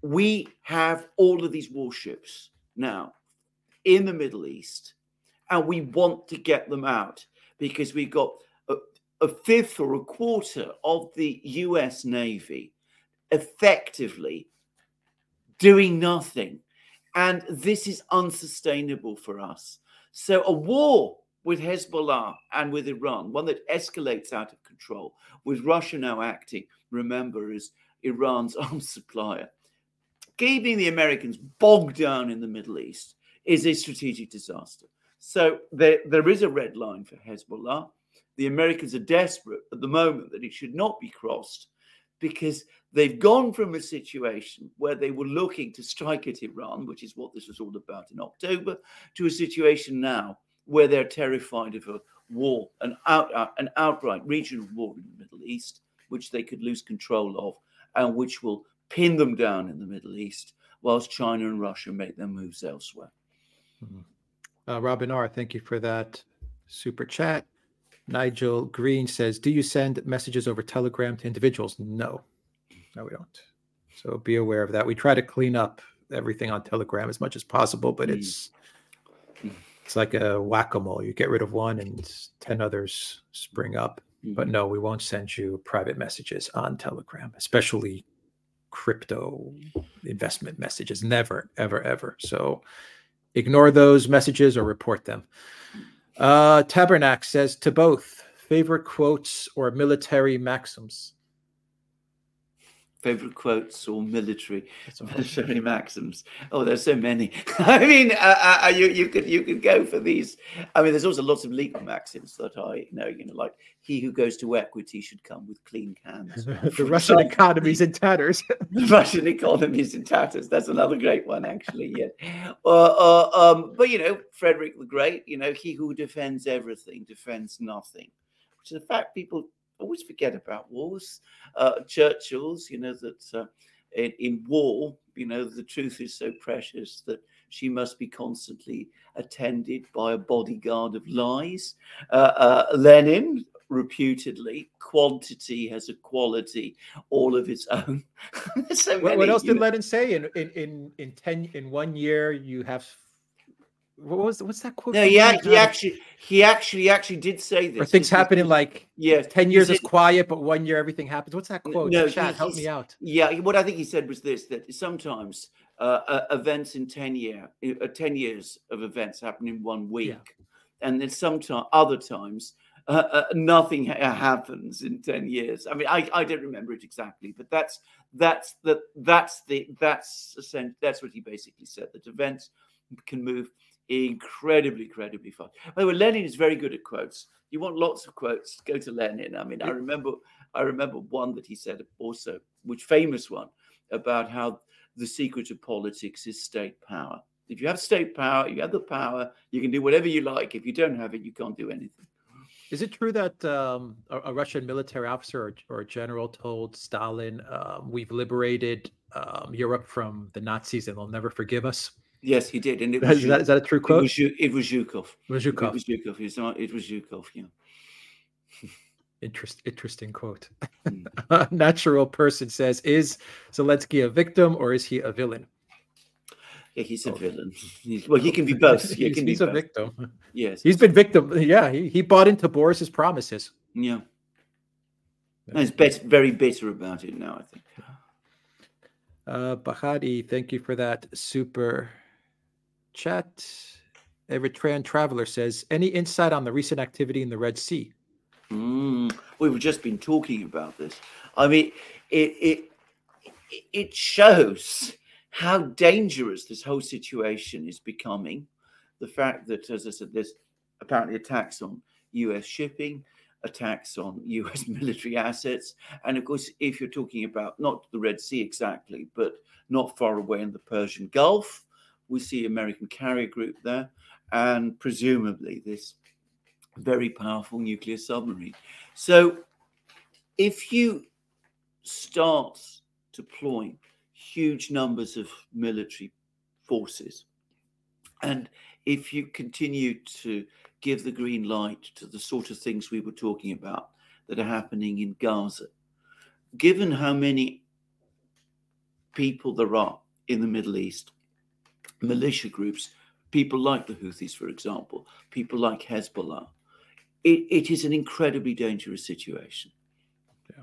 [SPEAKER 2] We have all of these warships now in the Middle East, and we want to get them out because we've got a, a fifth or a quarter of the US Navy effectively doing nothing and this is unsustainable for us. So, a war with Hezbollah and with Iran, one that escalates out of control, with Russia now acting, remember, as Iran's arms supplier, keeping the Americans bogged down in the Middle East is a strategic disaster. So, there, there is a red line for Hezbollah. The Americans are desperate at the moment that it should not be crossed because they've gone from a situation where they were looking to strike at Iran, which is what this was all about in October, to a situation now where they're terrified of a war, an, out, uh, an outright regional war in the Middle East, which they could lose control of, and which will pin them down in the Middle East, whilst China and Russia make their moves elsewhere.
[SPEAKER 1] Mm-hmm. Uh, Robin R., thank you for that super chat. Nigel Green says, Do you send messages over Telegram to individuals? No, no, we don't. So be aware of that. We try to clean up everything on Telegram as much as possible, but mm. it's it's like a whack-a-mole. You get rid of one and 10 others spring up. Mm. But no, we won't send you private messages on Telegram, especially crypto investment messages. Never, ever, ever. So ignore those messages or report them. Uh, Tabernac says to both favorite quotes or military maxims.
[SPEAKER 2] Favorite quotes or military military maxims. Oh, there's so many. I mean, uh, uh, uh, you you could you could go for these. I mean, there's also lots of legal maxims that I know. You know, like he who goes to equity should come with clean hands.
[SPEAKER 1] the Russian economy's in tatters.
[SPEAKER 2] the Russian economy's in tatters. That's another great one, actually. Yeah. Uh, uh, um, but you know, Frederick the Great. You know, he who defends everything defends nothing, which is a fact people always forget about wars. Uh, Churchill's, you know, that uh, in, in, war, you know, the truth is so precious that she must be constantly attended by a bodyguard of lies. Uh, uh Lenin, reputedly, quantity has a quality all of its own.
[SPEAKER 1] so what, what, else did know. Lenin say? In, in in in ten in one year, you have what was what's that quote?
[SPEAKER 2] No, yeah, he, he actually he actually actually did say this.
[SPEAKER 1] Or things happen in like yeah, ten years is quiet, but one year everything happens. What's that quote? No, chat, help me out.
[SPEAKER 2] Yeah, what I think he said was this: that sometimes uh, uh, events in ten year, uh, ten years of events happen in one week, yeah. and then sometimes other times. Uh, uh, nothing ha- happens in 10 years i mean I, I don't remember it exactly but that's that's the that's the that's that's what he basically said that events can move incredibly, incredibly fast. By the way, Lenin is very good at quotes. You want lots of quotes? Go to Lenin. I mean, I remember, I remember one that he said also, which famous one about how the secret of politics is state power. If you have state power, you have the power. You can do whatever you like. If you don't have it, you can't do anything.
[SPEAKER 1] Is it true that um, a, a, Russian military officer or, or a general told Stalin, um, "We've liberated um, Europe from the Nazis, and they'll never forgive us"?
[SPEAKER 2] Yes, he did, and
[SPEAKER 1] it was is, that, is that a true quote?
[SPEAKER 2] It was, it was Zhukov.
[SPEAKER 1] It was Zhukov.
[SPEAKER 2] It was Zhukov. It's not, it was Zhukov. Yeah.
[SPEAKER 1] Interest, interesting quote. Mm. natural person says, "Is Zelensky a victim or is he a villain?"
[SPEAKER 2] Yeah, he's a oh. villain. He's, well, he can be both. He
[SPEAKER 1] he's,
[SPEAKER 2] can
[SPEAKER 1] he's
[SPEAKER 2] a
[SPEAKER 1] both. victim.
[SPEAKER 2] Yes,
[SPEAKER 1] he's been victim. Yeah, he, he bought into Boris's promises.
[SPEAKER 2] Yeah, and he's bet- very bitter about it now. I think.
[SPEAKER 1] Uh, Bahadi, thank you for that super chat. Eritrean traveler says, any insight on the recent activity in the Red Sea?
[SPEAKER 2] Mm, we've just been talking about this. I mean, it it it shows how dangerous this whole situation is becoming. The fact that, as I said, there's apparently attacks on U.S. shipping, attacks on U.S. military assets, and of course, if you're talking about not the Red Sea exactly, but not far away in the Persian Gulf, we see American carrier group there, and presumably this very powerful nuclear submarine. So, if you start deploying huge numbers of military forces, and if you continue to give the green light to the sort of things we were talking about that are happening in Gaza, given how many people there are in the Middle East, militia groups, people like the Houthis, for example, people like Hezbollah, it, it is an incredibly dangerous situation. Yeah.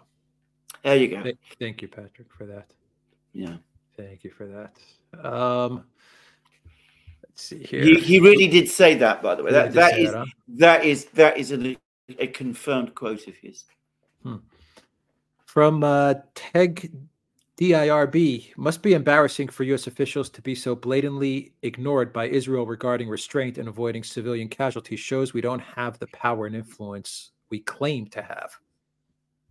[SPEAKER 2] There you go.
[SPEAKER 1] Thank, thank you, Patrick, for that.
[SPEAKER 2] Yeah.
[SPEAKER 1] Thank you for that. Um, let's see here.
[SPEAKER 2] He, he really did say that, by the way. That, that is that, huh? that is that is a, a confirmed quote of his.
[SPEAKER 1] Hmm. From uh, Teg DIRB must be embarrassing for U.S. officials to be so blatantly ignored by Israel regarding restraint and avoiding civilian casualties. Shows we don't have the power and influence we claim to have.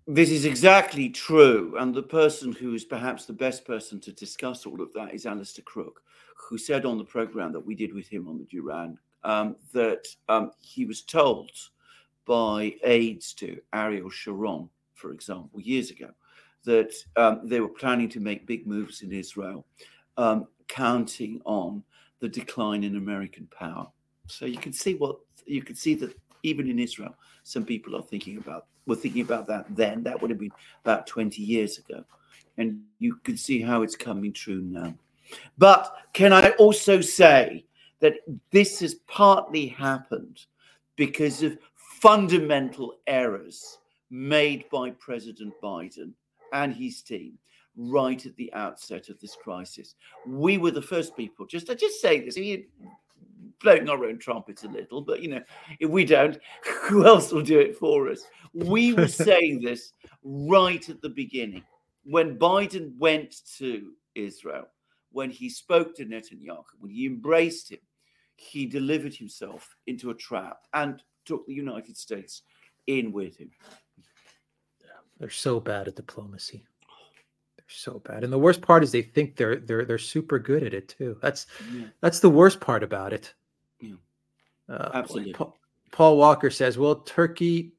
[SPEAKER 2] This is exactly true. And the person who is perhaps the best person to discuss all of that is Alastair Crooke, who said on the program that we did with him on the Duran um, that um, he was told by aides to Ariel Sharon, for example, years ago, that um, they were planning to make big moves in Israel, um, counting on the decline in American power. So you can see what you can see that even in Israel, some people are thinking about were thinking about that then. That would have been about 20 years ago. And you can see how it's coming true now. But can I also say that this has partly happened because of fundamental errors made by President Biden and his team right at the outset of this crisis. We were the first people, just to just say this, blowing our own trumpets a little, but you know, if we don't, who else will do it for us? We were saying this right at the beginning when Biden went to Israel, when he spoke to Netanyahu, when he embraced him, he delivered himself into a trap and took the United States in with him.
[SPEAKER 1] They're so bad at diplomacy. They're so bad. And the worst part is they think they're they're they're super good at it too. That's
[SPEAKER 2] Yeah.
[SPEAKER 1] that's the worst part about it.
[SPEAKER 2] Yeah.
[SPEAKER 1] Uh,
[SPEAKER 2] Absolutely.
[SPEAKER 1] Paul, Paul Walker says, "Will Turkey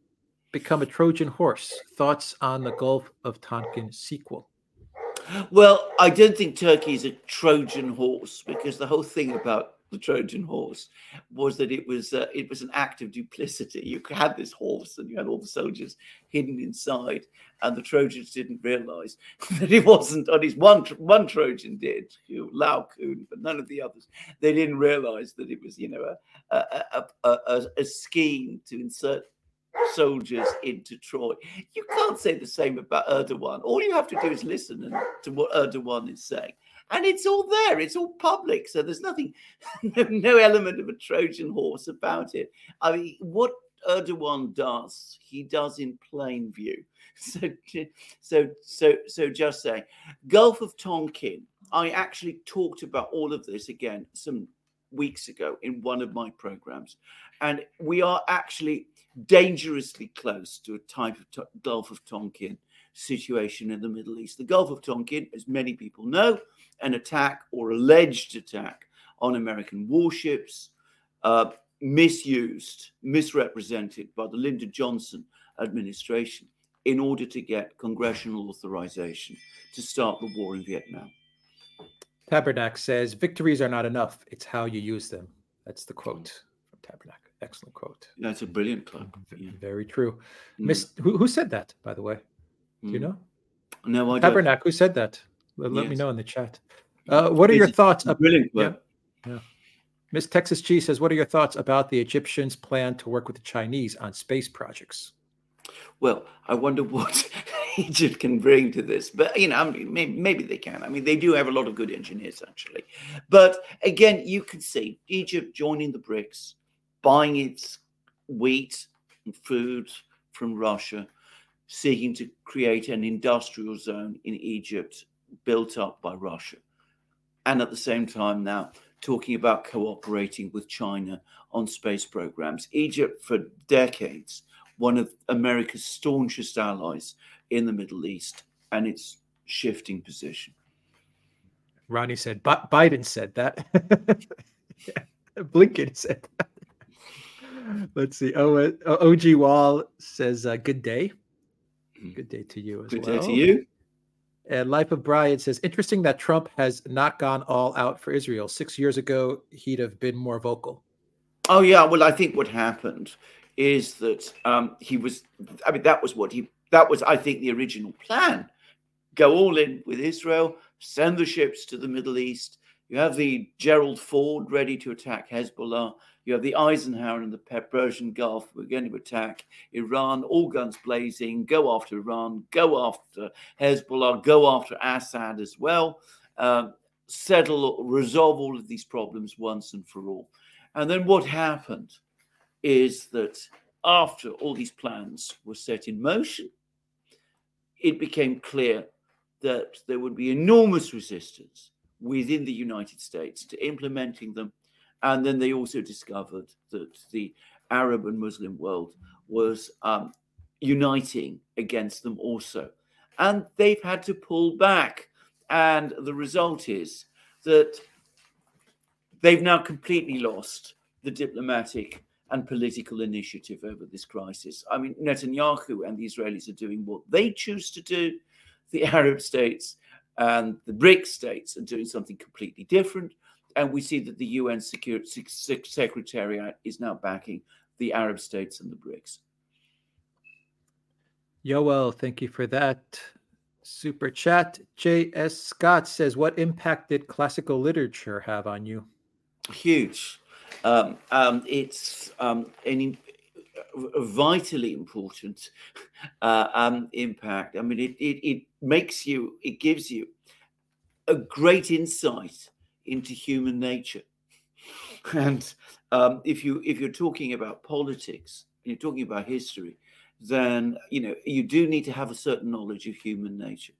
[SPEAKER 1] become a Trojan horse? Thoughts on the Gulf of Tonkin sequel?"
[SPEAKER 2] Well, I don't think Turkey is a Trojan horse because the whole thing about the Trojan horse was that it was uh, it was an act of duplicity. You had this horse and you had all the soldiers hidden inside, and the Trojans didn't realize that it wasn't. At least one one Trojan did, who Laocoön, but none of the others. They didn't realize that it was you know a a, a, a, a, scheme to insert soldiers into Troy. You can't say the same about Erdogan. All you have to do is listen to what Erdogan is saying. And it's all there, it's all public. So there's nothing, no, element of a Trojan horse about it. I mean, what Erdogan does, he does in plain view. So, so, so, so just saying, Gulf of Tonkin. I actually talked about all of this again some weeks ago in one of my programs, and we are actually dangerously close to a type of Gulf of Tonkin situation in the Middle East. The Gulf of Tonkin, as many people know, an attack or alleged attack on American warships, uh, misused, misrepresented by the Lyndon Johnson administration in order to get congressional authorization to start the war in Vietnam.
[SPEAKER 1] Tabernac says, "Victories are not enough. It's how you use them." That's the quote from Tabernac. Excellent quote.
[SPEAKER 2] That's a brilliant.
[SPEAKER 1] V-
[SPEAKER 2] Yeah.
[SPEAKER 1] Very true.
[SPEAKER 2] Mm.
[SPEAKER 1] Miss, who, who said that, by the way? Do you
[SPEAKER 2] Mm.
[SPEAKER 1] know?
[SPEAKER 2] No, I don't.
[SPEAKER 1] Tabernac, who said that? Let, let me know in the chat. Uh, what are your
[SPEAKER 2] It's a
[SPEAKER 1] thoughts? Ab-
[SPEAKER 2] Brilliant
[SPEAKER 1] yeah.
[SPEAKER 2] club.
[SPEAKER 1] Miss Texas G says, "What are your thoughts about the Egyptians' plan to work with the Chinese on space projects?"
[SPEAKER 2] Well, I wonder what Egypt can bring to this. But you know, I mean, maybe, maybe they can. I mean, they do have a lot of good engineers, actually. But again, you can see Egypt joining the BRICS, buying its wheat and food from Russia, seeking to create an industrial zone in Egypt built up by Russia, and at the same time now talking about cooperating with China on space programs. Egypt, for decades, one of America's staunchest allies in the Middle East, and it's shifting position.
[SPEAKER 1] Ronnie said, "Bi- "Biden said that." yeah. Blinken said that. Let's see. Oh, uh, OG Wall says, uh, "Good day." Good day to you as
[SPEAKER 2] Good
[SPEAKER 1] well.
[SPEAKER 2] Good day to you.
[SPEAKER 1] And Life of Brian says, interesting that Trump has not gone all out for Israel. Six years ago, he'd have been more vocal.
[SPEAKER 2] Oh yeah, well, I think what happened is that um, he was. I mean, that was what he. That was, I think, the original plan. Go all in with Israel. Send the ships to the Middle East. You have the Gerald Ford ready to attack Hezbollah. You have the Eisenhower in the Persian Gulf. We're going to attack Iran, all guns blazing. Go after Iran. Go after Hezbollah. Go after Assad as well. Um, settle, resolve all of these problems once and for all. And then what happened is that after all these plans were set in motion, it became clear that there would be enormous resistance within the United States to implementing them. And then they also discovered that the Arab and Muslim world was um, uniting against them also. And they've had to pull back. And the result is that they've now completely lost the diplomatic and political initiative over this crisis. I mean, Netanyahu and the Israelis are doing what they choose to do. The Arab states and the BRICS states are doing something completely different. And we see that the UN Security Sec- Secretariat is now backing the Arab states and the BRICS.
[SPEAKER 1] Yoel, thank you for that. Super chat. J.S. Scott says, What impact did classical literature have on you?
[SPEAKER 2] huge. Um, um, it's um, an vitally important uh, um, impact. I mean, it, it it makes you, it gives you a great insight into human nature. And um, if you if you're talking about politics, you're talking about history, then you know you do need to have a certain knowledge of human nature.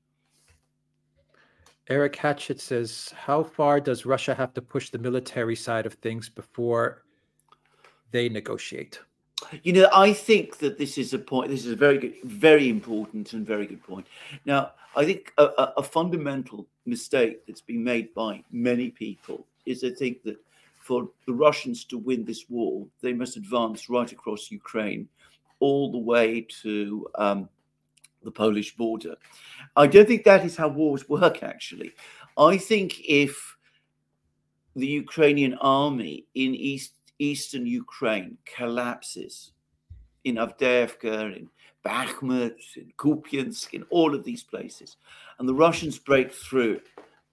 [SPEAKER 1] Eric Hatchett says, How far does Russia have to push the military side of things before they negotiate?
[SPEAKER 2] You know, I think that this is a point. This is a very good, very important and very good point. Now, I think a, a, a fundamental mistake that's been made by many people is I think that for the Russians to win this war, they must advance right across Ukraine, all the way to um, the Polish border. I don't think that is how wars work, actually. I think if the Ukrainian army in East, eastern Ukraine collapses in Avdiivka, in Bakhmut, in Kupiansk, in all of these places, and the Russians break through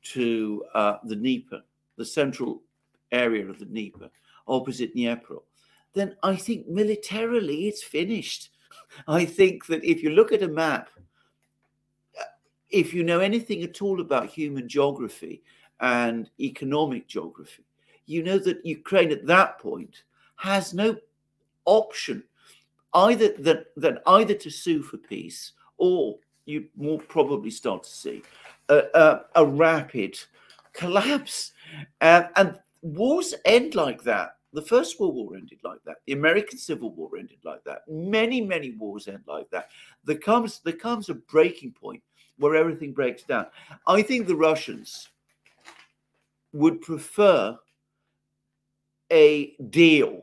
[SPEAKER 2] to uh, the Dnieper, the central area of the Dnieper, opposite Dnieper, then I think militarily it's finished. I think that if you look at a map, uh, if you know anything at all about human geography and economic geography, you know that Ukraine at that point has no option either than, than either to sue for peace or you will probably start to see a, a, a rapid collapse. Uh, and wars end like that. The First World War ended like that. The American Civil War ended like that. Many, many wars end like that. There comes there comes a breaking point where everything breaks down. I think the Russians would prefer a deal,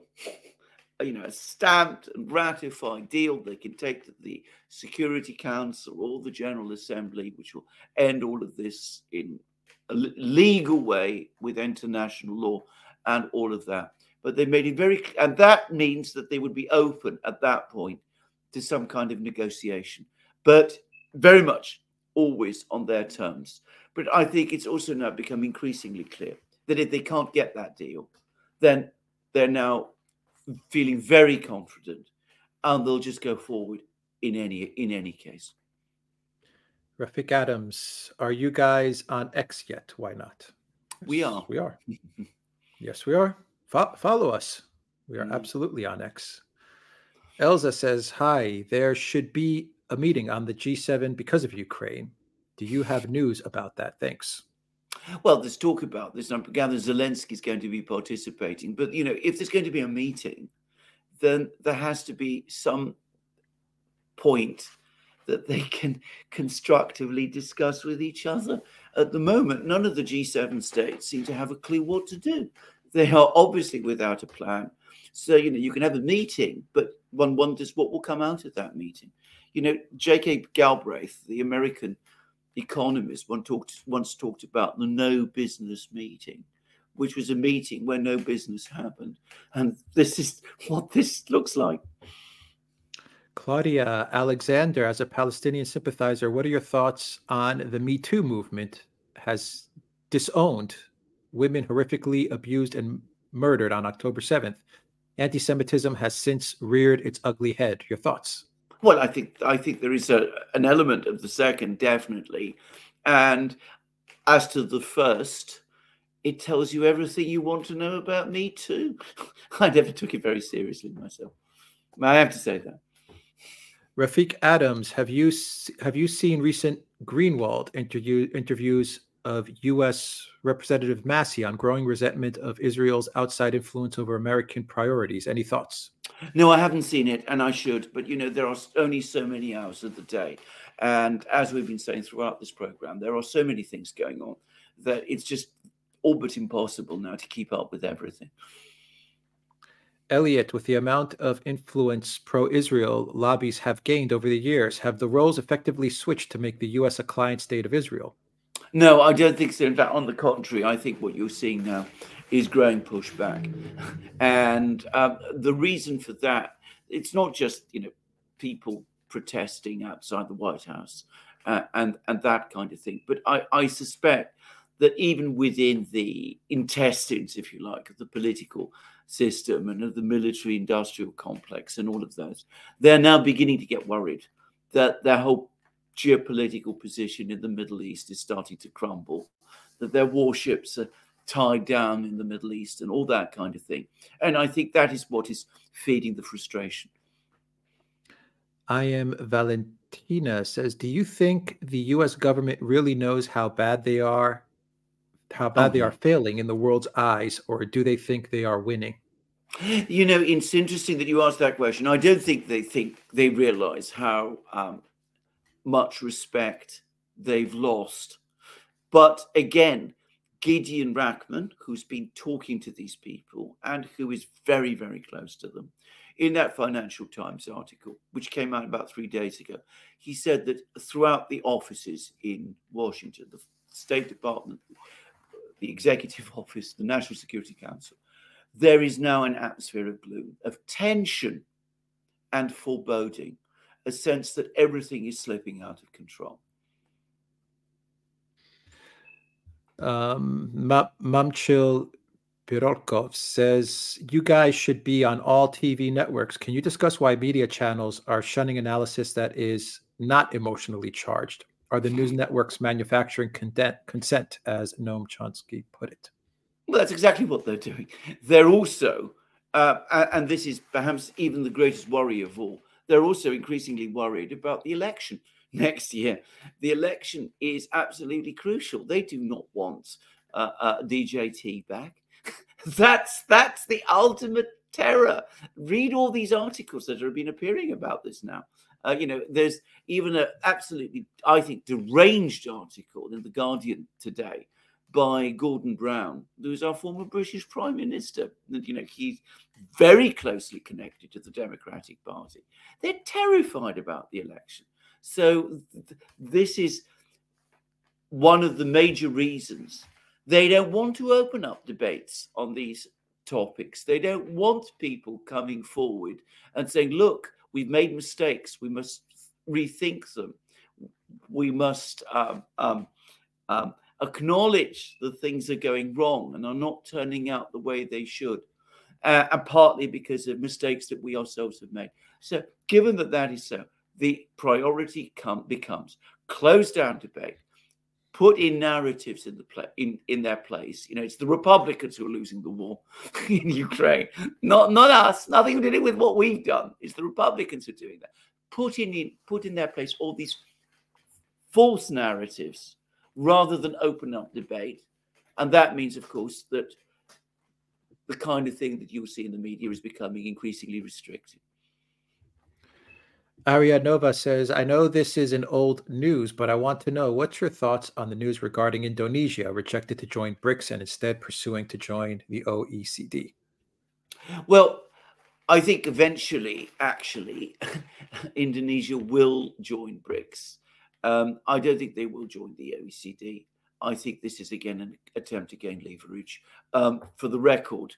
[SPEAKER 2] you know, a stamped and ratified deal they can take to the Security Council or the General Assembly, which will end all of this in a legal way with international law and all of that. But they made it very, clear, and that means that they would be open at that point to some kind of negotiation, but very much always on their terms. But I think it's also now become increasingly clear that if they can't get that deal, then they're now feeling very confident and they'll just go forward in any in any case.
[SPEAKER 1] Rafik Adams, are you guys on X yet? Why not?
[SPEAKER 2] We are.
[SPEAKER 1] We are. yes, we are. Fo- follow us. We are mm. absolutely on X. Elza says, Hi, there should be a meeting on the G7 because of Ukraine. Do you have news about that? Thanks.
[SPEAKER 2] Well, there's talk about this. I gather Zelensky is going to be participating. But, you know, if there's going to be a meeting, then there has to be some point that they can constructively discuss with each other. At the moment, none of the G7 states seem to have a clue what to do. They are obviously without a plan. So, you know, you can have a meeting, but one wonders what will come out of that meeting. You know, J.K. Galbraith, the American economist, one talked, once talked about the no business meeting, which was a meeting where no business happened. And this is what this looks like.
[SPEAKER 1] Claudia Alexander, as a Palestinian sympathizer, what are your thoughts on the Me Too movement has disowned women horrifically abused and murdered on October 7th? Anti Semitism has since reared its ugly head. Your thoughts?
[SPEAKER 2] Well, I think I think there is a, an element of the second, definitely. And as to the first, it tells you everything you want to know about me too. I never took it very seriously myself. I have to say that.
[SPEAKER 1] Rafik Adams, have you have you seen recent Greenwald interview, interviews of U.S. Representative Massie on growing resentment of Israel's outside influence over American priorities? Any thoughts?
[SPEAKER 2] No, I haven't seen it, and I should. But you know, there are only so many hours of the day, and as we've been saying throughout this program, there are so many things going on that it's just all but impossible now to keep up with everything.
[SPEAKER 1] Elliot, with the amount of influence pro Israel lobbies have gained over the years, have the roles effectively switched to make the U.S. a client state of Israel?
[SPEAKER 2] No, I don't think so. In fact, on the contrary, I think what you're seeing now is growing pushback. And um, the reason for that, it's not just, you know, people protesting outside the White House uh, and, and that kind of thing. But I, I suspect that even within the intestines, if you like, of the political system and of the military industrial complex and all of those, they're now beginning to get worried that their whole geopolitical position in the Middle East is starting to crumble, that their warships are tied down in the Middle East and all that kind of thing. And I think that is what is feeding the frustration.
[SPEAKER 1] I am Valentina says, "Do you think the U.S. government really knows how bad they are, how bad they
[SPEAKER 2] Oh,
[SPEAKER 1] are failing in the world's eyes, or do they think they are winning?"
[SPEAKER 2] You know, it's interesting that you asked that question. I don't think they think they realize how um, much respect they've lost. But again, Gideon Rachman, who's been talking to these people and who is very, very close to them, in that Financial Times article, which came out about three days ago, he said that throughout the offices in Washington, the State Department, the Executive Office, the National Security Council, there is now an atmosphere of gloom, of tension and foreboding, a sense that everything is slipping out of control.
[SPEAKER 1] Um, Ma- Mamchil Birolkov says, You guys should be on all TV networks. Can you discuss why media channels are shunning analysis that is not emotionally charged? Are the news networks manufacturing content, consent, as Noam Chomsky put it?
[SPEAKER 2] Well, that's exactly what they're doing. They're also, uh, and this is perhaps even the greatest worry of all, they're also increasingly worried about the election next year. The election is absolutely crucial. They do not want uh, uh, DJT back. that's that's the ultimate terror. Read all these articles that have been appearing about this now. Uh, you know, there's even an absolutely, I think, deranged article in the Guardian today by Gordon Brown, who's our former British Prime Minister. You know, he's very closely connected to the Democratic Party. They're terrified about the election. So th- this is one of the major reasons they don't want to open up debates on these topics. They don't want people coming forward and saying, look, we've made mistakes. We must rethink them. We must um, um, um, acknowledge that things are going wrong and are not turning out the way they should. Uh, and partly because of mistakes that we ourselves have made. So, given that that is so, the priority come, becomes close down debate, put in narratives in the pla- in in their place. You know, it's the Republicans who are losing the war in Ukraine, not not us. Nothing to do with what we've done. It's the Republicans who are doing that. Put in, in put in their place all these false narratives rather than open up debate, and that means, of course, that the kind of thing that you'll see in the media is becoming increasingly restricted.
[SPEAKER 1] Aria Nova says, I know this is an old news, but I want to know what's your thoughts on the news regarding Indonesia rejected to join BRICS and instead pursuing to join the OECD?
[SPEAKER 2] Well, I think eventually, actually, Indonesia will join BRICS. Um, I don't think they will join the OECD. I think this is again an attempt to gain leverage. Um, for the record,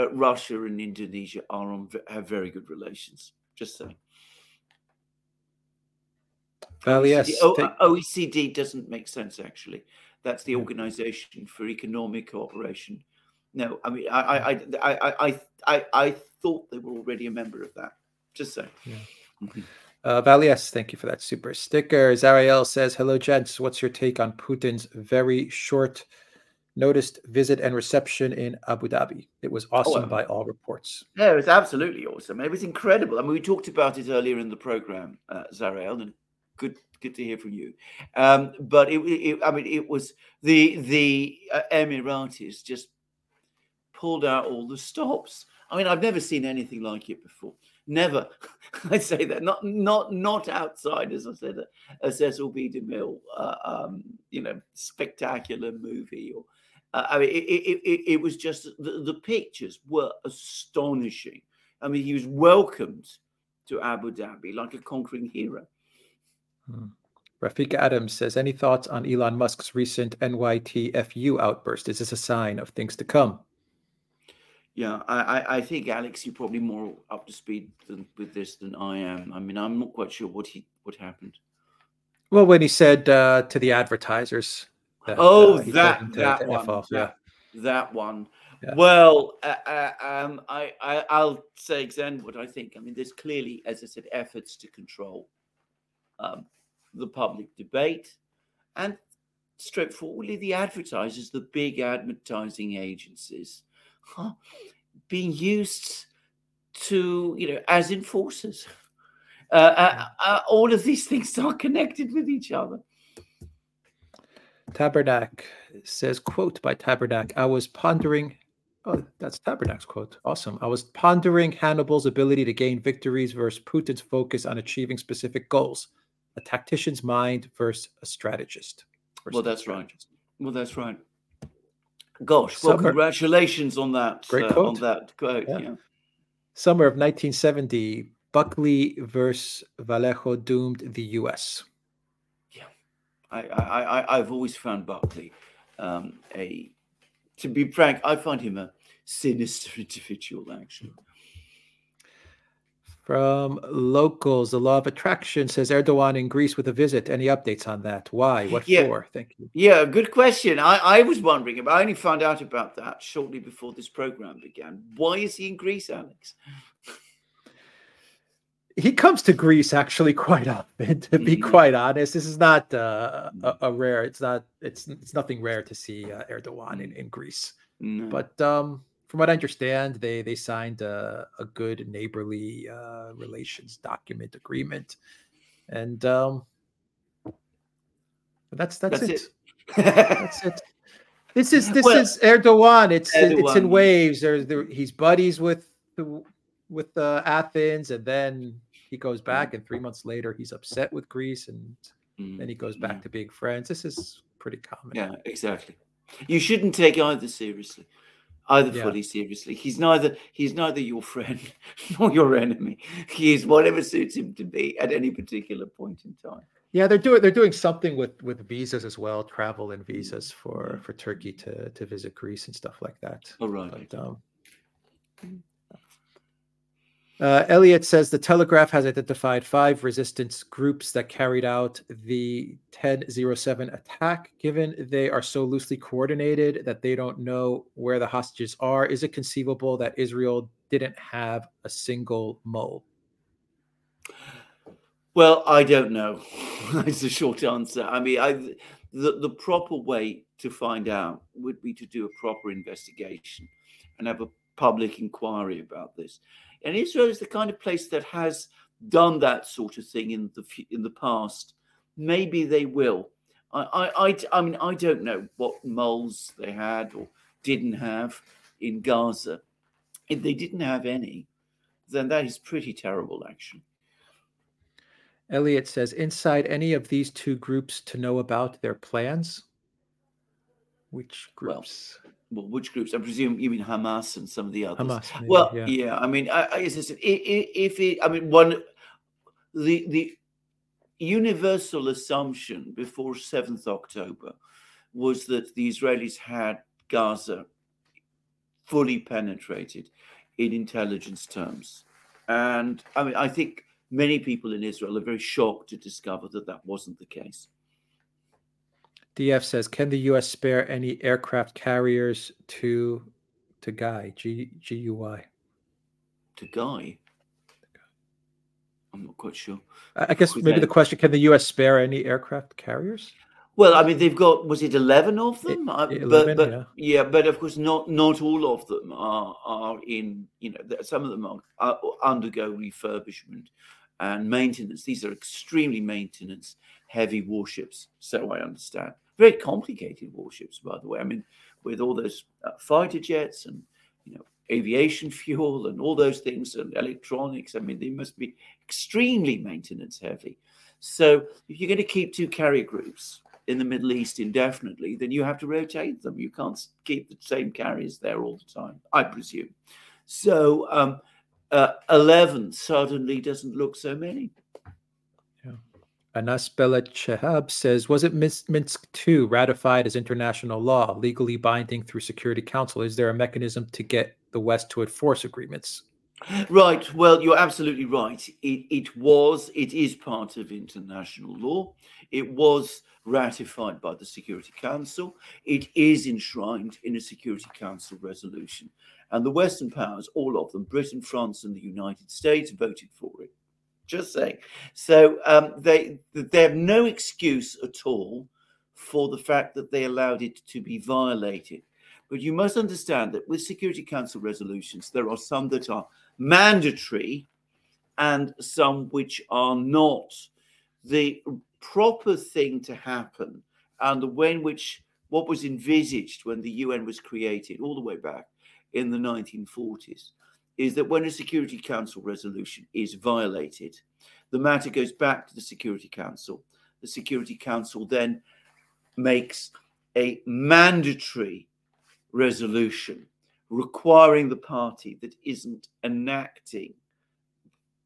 [SPEAKER 2] uh, Russia and Indonesia are on have very good relations. Just saying. OECD,
[SPEAKER 1] yes.
[SPEAKER 2] O-
[SPEAKER 1] take-
[SPEAKER 2] OECD doesn't make sense actually. That's the Organization for Economic Cooperation. No, I mean, I, I, I, I, I, I, thought they were already a member of that. Just saying.
[SPEAKER 1] Yeah.
[SPEAKER 2] Mhm.
[SPEAKER 1] Uh, Valias, thank you for that super sticker. Zariel says, Hello, gents. What's your take on Putin's very short noticed visit and reception in Abu Dhabi? It was awesome
[SPEAKER 2] um,
[SPEAKER 1] by all reports.
[SPEAKER 2] Yeah, it was absolutely awesome. It was incredible. I mean, we talked about it earlier in the program, uh, Zarael, and good, good to hear from you. Um, but it, it, I mean, it was the the uh, Emiratis just pulled out all the stops. I mean, I've never seen anything like it before. Never. I say that not not not outside, as I said, a, a Cecil B. DeMille, uh, um, you know, spectacular movie. Or uh, I mean, it, it, it, it was just the, the pictures were astonishing. I mean, he was welcomed to Abu Dhabi like a conquering hero.
[SPEAKER 1] Rafika Adams says, Any thoughts on Elon Musk's recent NYTFU outburst? Is this a sign of things to come?
[SPEAKER 2] Yeah, I, I, I think Alex, you're probably more up to speed than, with this than I am. I mean, I'm not quite sure what he what happened.
[SPEAKER 1] Well, when he said uh, to the advertisers, that,
[SPEAKER 2] Oh,
[SPEAKER 1] uh, he told
[SPEAKER 2] that
[SPEAKER 1] to-
[SPEAKER 2] that
[SPEAKER 1] to F
[SPEAKER 2] one,
[SPEAKER 1] yeah.
[SPEAKER 2] that, that one.
[SPEAKER 1] Yeah.
[SPEAKER 2] Well, uh, uh, um, I, I I'll say again what I think. I mean, there's clearly, as I said, efforts to control um, the public debate, and straightforwardly, the advertisers, the big advertising agencies, huh, being used to you know as enforcers. Uh, uh, uh, all of these things are connected with each other.
[SPEAKER 1] Tabernac says, quote by Tabernac, I was pondering. Oh, that's Tabernac's quote. Awesome. I was pondering Hannibal's ability to gain victories versus Putin's focus on achieving specific goals. A tactician's mind versus a strategist.
[SPEAKER 2] Well, that's strategist. right. Well, that's right. Gosh, well, Summer, congratulations on that.
[SPEAKER 1] Great uh, quote.
[SPEAKER 2] On that quote. Yeah. yeah.
[SPEAKER 1] Summer of 1970, Buckley versus Valeo doomed the U.S.
[SPEAKER 2] Yeah, I, I, I have always found Buckley um, a. To be frank, I find him a sinister individual. Actually,
[SPEAKER 1] from locals, the law of attraction says Erdogan in Greece with a visit. Any updates on that? Why? What yeah. for? Thank you.
[SPEAKER 2] Yeah, good question. I, I was wondering about. I only found out about that shortly before this program began. Why is he in Greece, Alex?
[SPEAKER 1] he comes to Greece actually quite often. To be mm-hmm. quite honest, this is not uh, a, a, rare. It's not. It's it's nothing rare to see uh, Erdogan in, in Greece. No. But um, from what I understand, they they signed a, a good neighborly uh, relations document agreement, and um, that's that's, that's it. it. that's it. This is this well, is Erdogan. It's Erdogan. it's in waves. There's there, he's buddies with the with uh, Athens, and then he goes back, and three months later he's upset with Greece, and mm. then he goes back mm. to being friends. This is pretty common.
[SPEAKER 2] Yeah, exactly. You shouldn't take either seriously either yeah. fully seriously. He's neither he's neither your friend nor your enemy. He is whatever suits him to be at any particular point in time.
[SPEAKER 1] Yeah, they're doing they're doing something with with visas as well, travel and visas for for Turkey to to visit Greece and stuff like that.
[SPEAKER 2] All right. But, um,
[SPEAKER 1] uh, Elliot says the Telegraph has identified five resistance groups that carried out the 1007 attack. Given they are so loosely coordinated that they don't know where the hostages are, is it conceivable that Israel didn't have a single mole?
[SPEAKER 2] Well, I don't know. It's a short answer. I mean, I, the, the proper way to find out would be to do a proper investigation and have a public inquiry about this. And Israel is the kind of place that has done that sort of thing in the in the past. Maybe they will. I, I, I, I mean, I don't know what moles they had or didn't have in Gaza. If they didn't have any, then that is pretty terrible, actually.
[SPEAKER 1] Elliot says, inside any of these two groups to know about their plans? Which groups?
[SPEAKER 2] Well, well, which groups? I presume you mean Hamas and some of the others.
[SPEAKER 1] Hamas. Maybe,
[SPEAKER 2] well, yeah. yeah. I mean, I, I, said, if it, I mean, one, the the universal assumption before Seventh October was that the Israelis had Gaza fully penetrated in intelligence terms, and I mean, I think many people in Israel are very shocked to discover that that wasn't the case.
[SPEAKER 1] DF says, can the U.S. spare any aircraft carriers to to Guy G G U Y?
[SPEAKER 2] To Guy. I'm not quite sure.
[SPEAKER 1] I guess maybe the question: Can the U.S. spare any aircraft carriers?
[SPEAKER 2] Well, I mean, they've got was it eleven of them? It, uh, 11, but, but yeah. yeah. but of course, not not all of them are are in. You know, some of them are, are undergo refurbishment and maintenance. These are extremely maintenance heavy warships, so I understand. Very complicated warships, by the way. I mean, with all those uh, fighter jets and you know aviation fuel and all those things and electronics. I mean, they must be extremely maintenance heavy. So if you're going to keep two carrier groups in the Middle East indefinitely, then you have to rotate them. You can't keep the same carriers there all the time, I presume. So um, uh, 11 suddenly doesn't look so many.
[SPEAKER 1] Anas Belet Shehab says, was it Minsk II ratified as international law, legally binding through Security Council? Is there a mechanism to get the West to enforce agreements?
[SPEAKER 2] Right. Well, you're absolutely right. It, it was, it is part of international law. It was ratified by the Security Council. It is enshrined in a Security Council resolution. And the Western powers, all of them, Britain, France, and the United States, voted for it. Just saying. So um, they they have no excuse at all for the fact that they allowed it to be violated. But you must understand that with Security Council resolutions, there are some that are mandatory and some which are not. The proper thing to happen and the way in which what was envisaged when the UN was created all the way back in the 1940s is that when a Security Council resolution is violated, the matter goes back to the Security Council. The Security Council then makes a mandatory resolution requiring the party that isn't enacting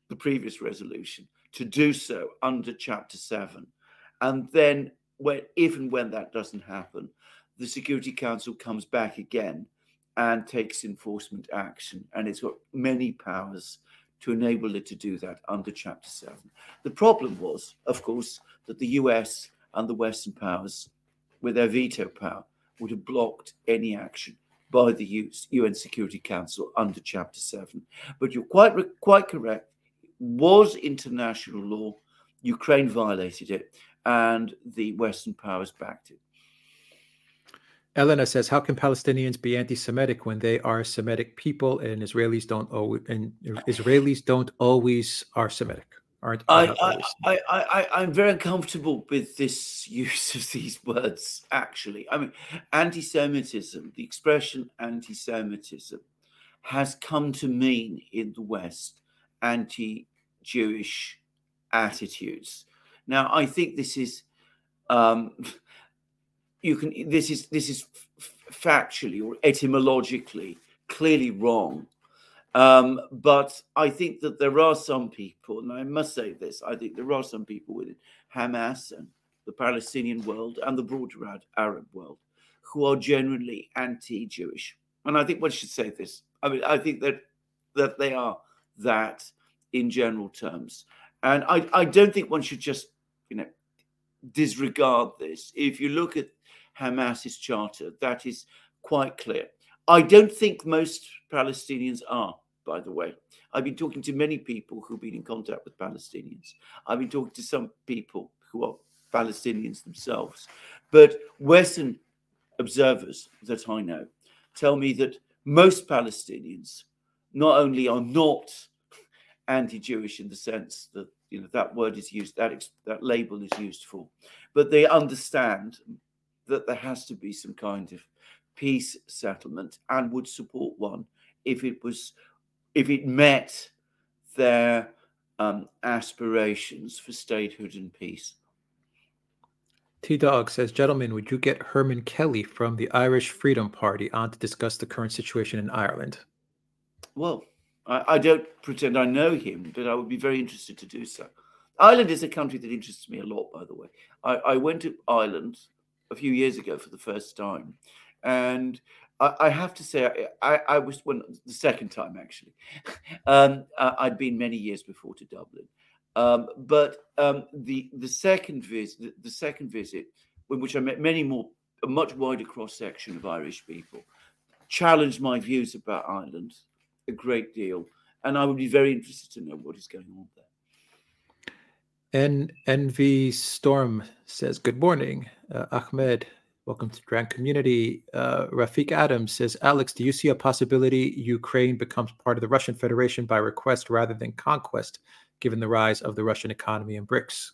[SPEAKER 2] the previous resolution to do so under Chapter 7. And then, when, if and when that doesn't happen, the Security Council comes back again and takes enforcement action. And it's got many powers to enable it to do that under Chapter 7. The problem was, of course, that the US and the Western powers, with their veto power, would have blocked any action by the UN Security Council under Chapter 7. But you're quite, quite correct. It was international law. Ukraine violated it, and the Western powers backed it.
[SPEAKER 1] Elena says, "How can Palestinians be anti-Semitic when they are Semitic people, and Israelis don't always and Israelis don't always are Semitic?" Aren't
[SPEAKER 2] I, I, I, I, am very uncomfortable with this use of these words. Actually, I mean, anti-Semitism, the expression anti-Semitism, has come to mean in the West anti-Jewish attitudes. Now, I think this is um, you can this is this is factually or etymologically clearly wrong um, but I think that there are some people, and I must say this: I think there are some people within Hamas and the Palestinian world and the broader Arab world who are generally anti-Jewish. And I think one should say this. I mean, I think that that they are that in general terms, and I, I don't think one should just you know disregard this. If you look at Hamas's charter, that is quite clear. I don't think most Palestinians are by the way. I've been talking to many people who've been in contact with Palestinians. I've been talking to some people who are Palestinians themselves. But Western observers that I know tell me that most Palestinians not only are not anti-Jewish in the sense that you know that word is used, that that label is used for, but they understand that there has to be some kind of peace settlement and would support one if it was if it met their um, aspirations for statehood and peace.
[SPEAKER 1] T Dog says, Gentlemen, would you get Hermann Kelly from the Irish Freedom Party on to discuss the current situation in Ireland?
[SPEAKER 2] Well, I, I, don't pretend I know him, but I would be very interested to do so. Ireland is a country that interests me a lot, by the way. I, I went to Ireland a few years ago for the first time, and I, I have to say, I, I, was when the second time actually. um, I'd been many years before to Dublin, um, but um, the the second visit, the, the second visit, in which I met many more, a much wider cross section of Irish people, challenged my views about Ireland a great deal, and I would be very interested to know what is going on there.
[SPEAKER 1] N NV Storm says, "Good morning, uh, Ahmed. Welcome to Duran Community. Uh, Rafik Adams says, Alex, do you see a possibility Ukraine becomes part of the Russian Federation by request rather than conquest, given the rise of the Russian economy and BRICS?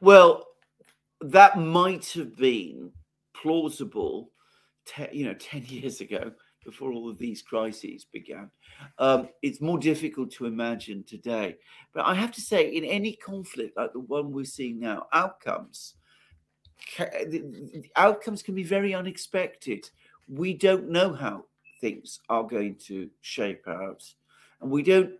[SPEAKER 2] Well, that might have been plausible, te- you know, 10 years ago before all of these crises began. Um, it's more difficult to imagine today. But I have to say, in any conflict like the one we're seeing now, outcomes the outcomes can be very unexpected. We don't know how things are going to shape out, and we don't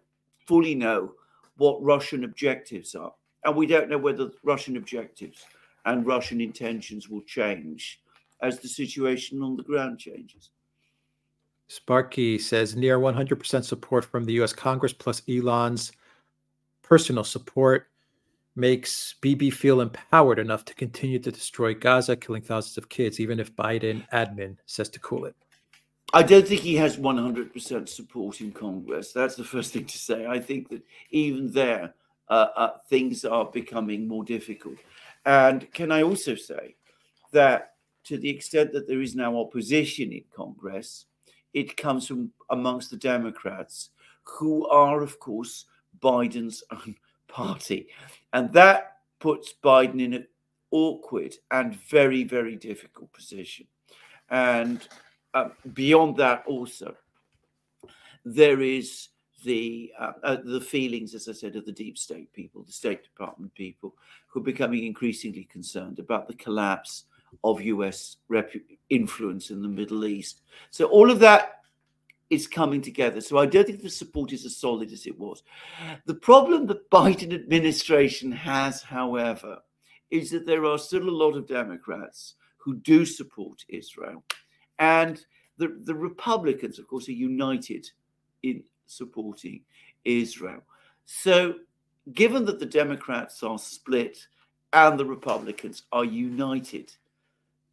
[SPEAKER 2] fully know what Russian objectives are, and we don't know whether Russian objectives and Russian intentions will change as the situation on the ground changes.
[SPEAKER 1] Sparky says near 100% support from the US Congress plus Elon's personal support makes BB feel empowered enough to continue to destroy Gaza, killing thousands of kids, even if Biden admin says to cool it?
[SPEAKER 2] I don't think he has 100% support in Congress. That's the first thing to say. I think that even there, uh, uh, things are becoming more difficult. And can I also say that to the extent that there is now opposition in Congress, it comes from amongst the Democrats, who are, of course, Biden's own party. And that puts Biden in an awkward and very, very difficult position. And uh, beyond that, also, there is the uh, uh, the feelings, as I said, of the deep state people, the State Department people, who are becoming increasingly concerned about the collapse of U.S. Rep- influence in the Middle East. So all of that is coming together. So I don't think the support is as solid as it was. The problem the Biden administration has, however, is that there are still a lot of Democrats who do support Israel, and the the Republicans, of course, are united in supporting Israel. So, given that the Democrats are split and the Republicans are united,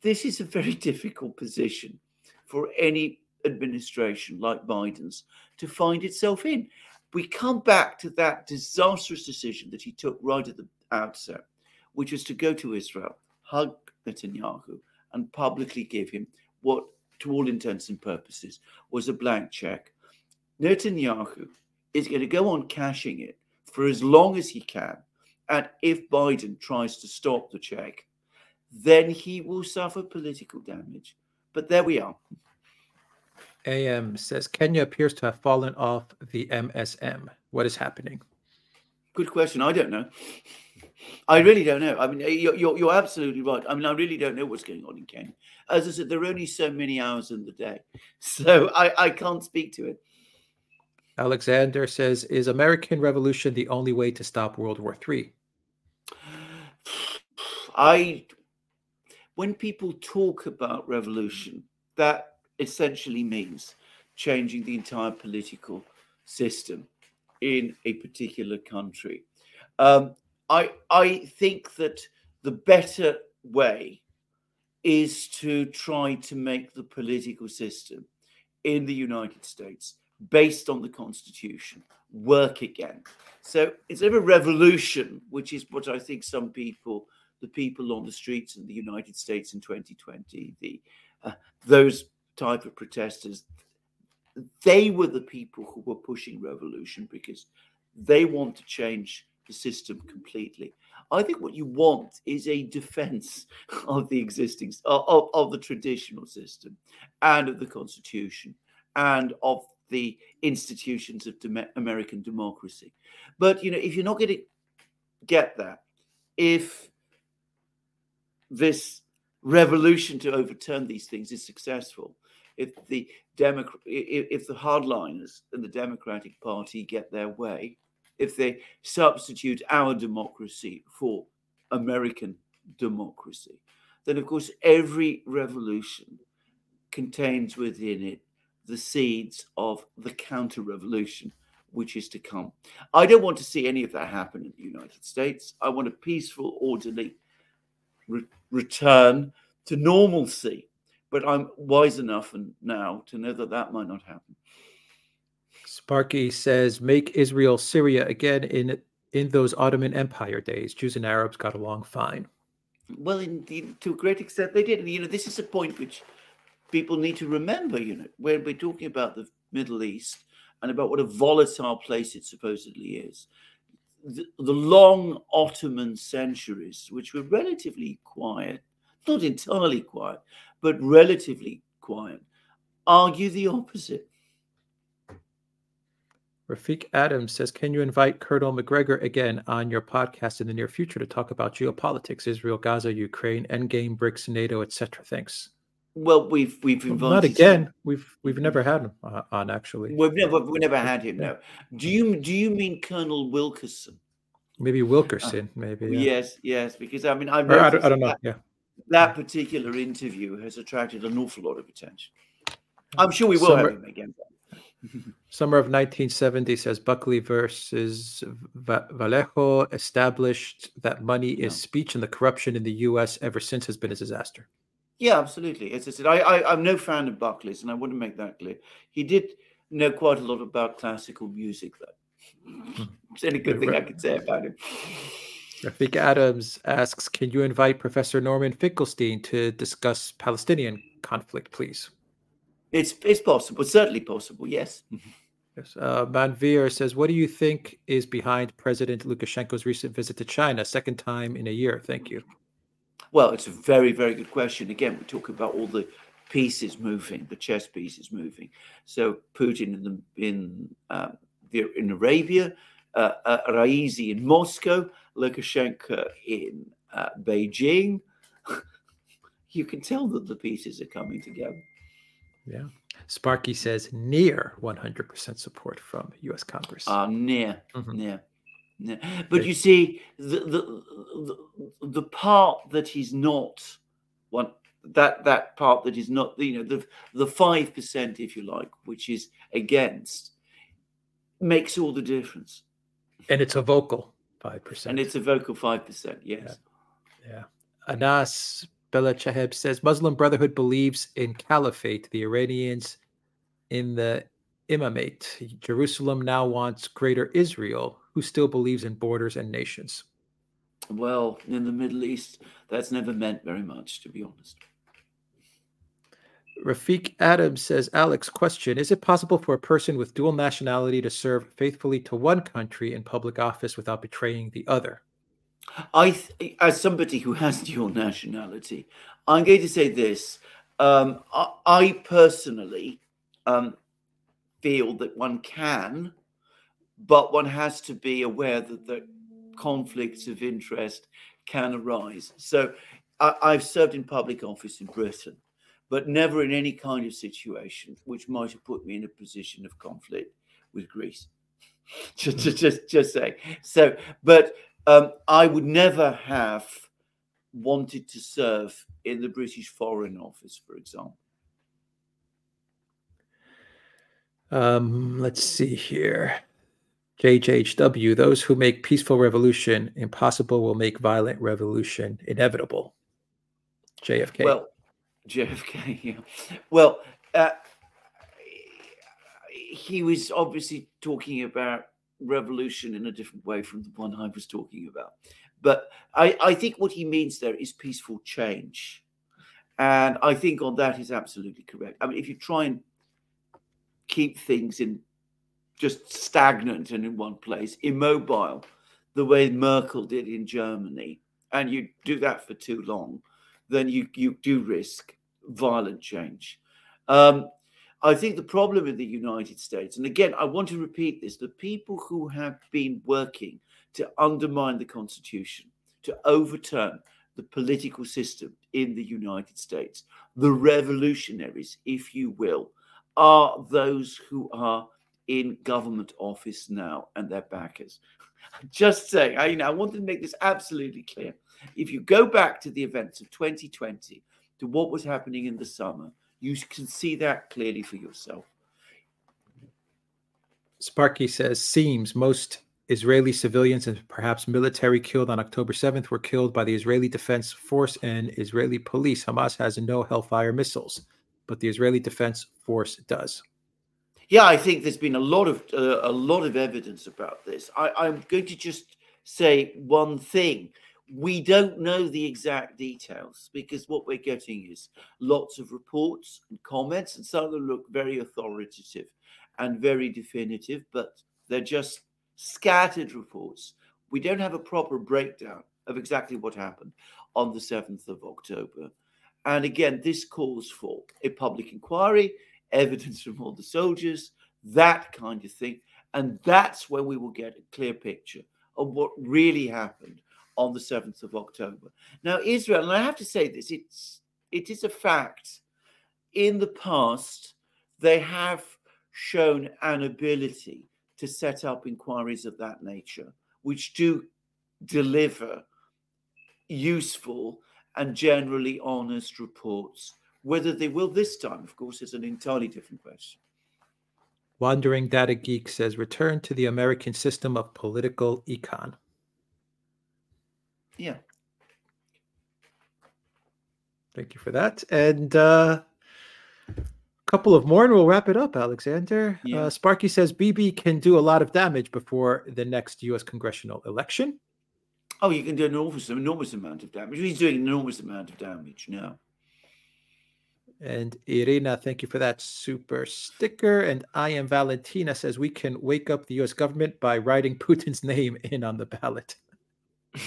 [SPEAKER 2] this is a very difficult position for any administration like Biden's to find itself in. We come back to that disastrous decision that he took right at the outset, which was to go to Israel, hug Netanyahu, and publicly give him what, to all intents and purposes, was a blank check Netanyahu is going to go on cashing it for as long as he can. And if Biden tries to stop the check, then he will suffer political damage. But there we are.
[SPEAKER 1] AM says Kenya appears to have fallen off the MSM. What is happening?
[SPEAKER 2] Good question. I don't know. I really don't know. I mean, eh, you're, you're, you're, absolutely right. I mean, I really don't know what's going on in Kenya. As I said, there are only so many hours in the day. So I, I can't speak to it.
[SPEAKER 1] Alexander says, "Is American Revolution the only way to stop World War III?"
[SPEAKER 2] I, when people talk about revolution, that essentially means changing the entire political system in a particular country. Um, I I think that the better way is to try to make the political system in the United States based on the Constitution work again. So instead of a revolution, which is what I think some people, the people on the streets in the United States in 2020, the uh, those type of protesters, they were the people who were pushing revolution because they want to change the system completely. I think what you want is a defense of the existing of, of the traditional system and of the constitution and of the institutions of dem- American democracy. But you know, if you're not going to get that, if this revolution to overturn these things is successful, if the if the hardliners and the Democratic Party get their way, if they substitute our democracy for American democracy, then of course every revolution contains within it the seeds of the counter revolution which is to come. I don't want to see any of that happen in the United States. I want a peaceful, orderly re- return to normalcy. But I'm wise enough and now to know that that might not happen.
[SPEAKER 1] Sparky says, "Make Israel Syria again in in those Ottoman Empire days. Jews and Arabs got along fine."
[SPEAKER 2] Well, indeed, to a great extent, they did. And, You know, this is a point which people need to remember, you know, when we're talking about the Middle East and about what a volatile place it supposedly is. The, the long Ottoman centuries, which were relatively quiet, not entirely quiet, but relatively quiet, argue the opposite.
[SPEAKER 1] Rafik Adams says, Can you invite Colonel Macgregor again on your podcast in the near future to talk about geopolitics, Israel, Gaza, Ukraine, Endgame, BRICS, NATO, etc.? Thanks.
[SPEAKER 2] Well, we've we've invited
[SPEAKER 1] not again. Him. We've we've never had him uh, on actually.
[SPEAKER 2] We've never we never had him. No. Do you do you mean Colonel Wilkerson?
[SPEAKER 1] Maybe Wilkerson. Uh, maybe.
[SPEAKER 2] Yeah. Yes, yes. Because I mean, I've
[SPEAKER 1] I don't, I don't know. That, yeah.
[SPEAKER 2] That particular interview has attracted an awful lot of attention. I'm sure we will Summer, have him again.
[SPEAKER 1] Summer of 1970 says Buckley versus Valeo established that money is speech, and the corruption in the U.S. ever since has been a disaster.
[SPEAKER 2] Yeah, absolutely. As I said, I, I, am no fan of Buckley's, and I want to make that clear. He did know quite a lot about classical music, though. It's any good thing I could say about him.
[SPEAKER 1] Rafik Adams asks, can you invite Professor Norman Finkelstein to discuss Palestinian conflict, please?
[SPEAKER 2] It's it's possible, certainly possible, yes.
[SPEAKER 1] Yes. Uh, Manveer says, "What do you think is behind President Lukashenko's recent visit to China? Second time in a year. Thank you."
[SPEAKER 2] Well, it's a very, very good question. Again, we talk about all the pieces moving, the chess pieces moving. So Putin in the in uh, the, in Arabia, uh, uh, Raisi in Moscow, Lukashenko in uh, Beijing. you can tell that the pieces are coming together.
[SPEAKER 1] Yeah. Sparky says near 100% support from U.S. Congress.
[SPEAKER 2] Uh, near, mm-hmm. near. But you see, the, the, the the part that he's not one that that part that is not you know the the five percent if you like, which is against, makes all the difference.
[SPEAKER 1] And it's a vocal five percent.
[SPEAKER 2] And it's a vocal five percent. Yes.
[SPEAKER 1] Yeah. yeah. Anas Bella Chaheb says Muslim Brotherhood believes in caliphate. The Iranians in the imamate. Jerusalem now wants greater Israel, who still believes in borders and nations.
[SPEAKER 2] Well, in the Middle East, that's never meant very much, to be honest.
[SPEAKER 1] Rafiq Adams says, Alex, question Is it possible for a person with dual nationality to serve faithfully to one country in public office without betraying the other?
[SPEAKER 2] I, th- as somebody who has dual nationality, I'm going to say this. Um, I, I, personally um, feel that one can, but one has to be aware that the conflicts of interest can arise. So I, I've served in public office in Britain, but never in any kind of situation which might have put me in a position of conflict with Greece. just, just, just, just. So, but um, I would never have wanted to serve in the British Foreign Office, for example.
[SPEAKER 1] Um, let's see here. JJHW, those who make peaceful revolution impossible will make violent revolution inevitable. JFK.
[SPEAKER 2] Well, JFK, yeah. Well, uh, he was obviously talking about revolution in a different way from the one I was talking about. But I, I think what he means there is peaceful change. And I think on that is absolutely correct. I mean, if you try and keep things in just stagnant and in one place, immobile, the way Merkel did in Germany, and you do that for too long, then you, you do risk violent change. Um, I think the problem in the United States, and again, I want to repeat this the people who have been working to undermine the Constitution, to overturn the political system in the United States, the revolutionaries, if you will, are those who are in government office now and their backers. Just saying, I, you know, I want to make this absolutely clear. If you go back to the events of 2020, to what was happening in the summer, you can see that clearly for yourself.
[SPEAKER 1] Sparky says, seems most Israeli civilians and perhaps military killed on October 7th were killed by the Israeli Defense Force and Israeli police. Hamas has no Hellfire missiles but the Israeli Defense Force does.
[SPEAKER 2] Yeah, I think there's been a lot of uh, a lot of evidence about this. I, I'm going to just say one thing. We don't know the exact details because what we're getting is lots of reports and comments, and some of them look very authoritative and very definitive, but they're just scattered reports. We don't have a proper breakdown of exactly what happened on the 7th of October. And again, this calls for a public inquiry, evidence from all the soldiers, that kind of thing. And that's where we will get a clear picture of what really happened on the 7th of October. Now, Israel, and I have to say this, it's it is a fact. In the past, they have shown an ability to set up inquiries of that nature, which do deliver useful and generally honest reports. Whether they will this time, of course, is an entirely different question.
[SPEAKER 1] Wandering Data Geek says, return to the American system of political econ.
[SPEAKER 2] Yeah.
[SPEAKER 1] Thank you for that. And uh, a couple of more, and we'll wrap it up, Alexander. Yeah. Uh, Sparky says BB can do a lot of damage before the next U.S. congressional election.
[SPEAKER 2] Oh, you can do an enormous, enormous amount of damage. He's doing an enormous amount of damage now.
[SPEAKER 1] And Irina, thank you for that super sticker. And I am Valentina says we can wake up the US government by writing Putin's name in on the ballot.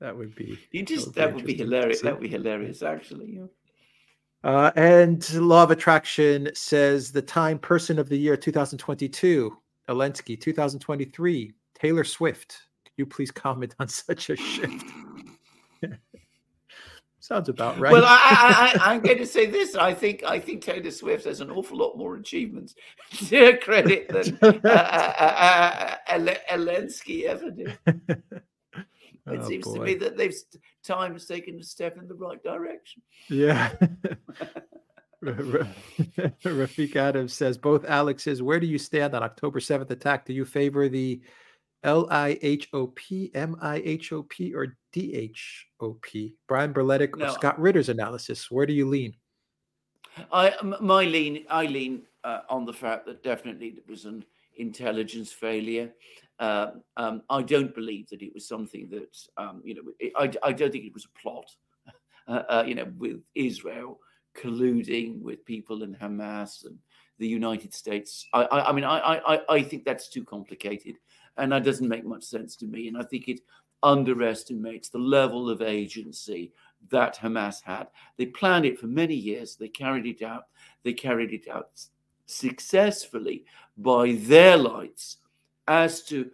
[SPEAKER 1] that would be
[SPEAKER 2] you just that would be, that would be hilarious. That would be hilarious, actually. Yeah.
[SPEAKER 1] Uh, and Law of Attraction says the Time Person of the Year 2022, Zelensky 2023, Taylor Swift. Can you please comment on such a shift? Sounds about right.
[SPEAKER 2] Well, I, I, am going to say this. I think I think Taylor Swift has an awful lot more achievements to her credit than uh, uh, uh, uh Zelensky ever did. It oh, seems boy. to me that they've time has taken a step in the right direction.
[SPEAKER 1] Yeah. Rafik Adams says both Alexes. Where do you stand on October seventh attack? Do you favor the L I H O P, M I H O P, or D H O P? Brian Berletic no. or Scott Ritter's analysis. Where do you lean?
[SPEAKER 2] I my lean I lean uh, on the fact that definitely it was an intelligence failure. Uh, um, I don't believe that it was something that um, you know. It, I, I don't think it was a plot. Uh, uh, you know, with Israel colluding with people in Hamas and the United States. I, I, I mean, I, I, I think that's too complicated and that doesn't make much sense to me. And I think it underestimates the level of agency that Hamas had. They planned it for many years, they carried it out, they carried it out successfully by their lights as to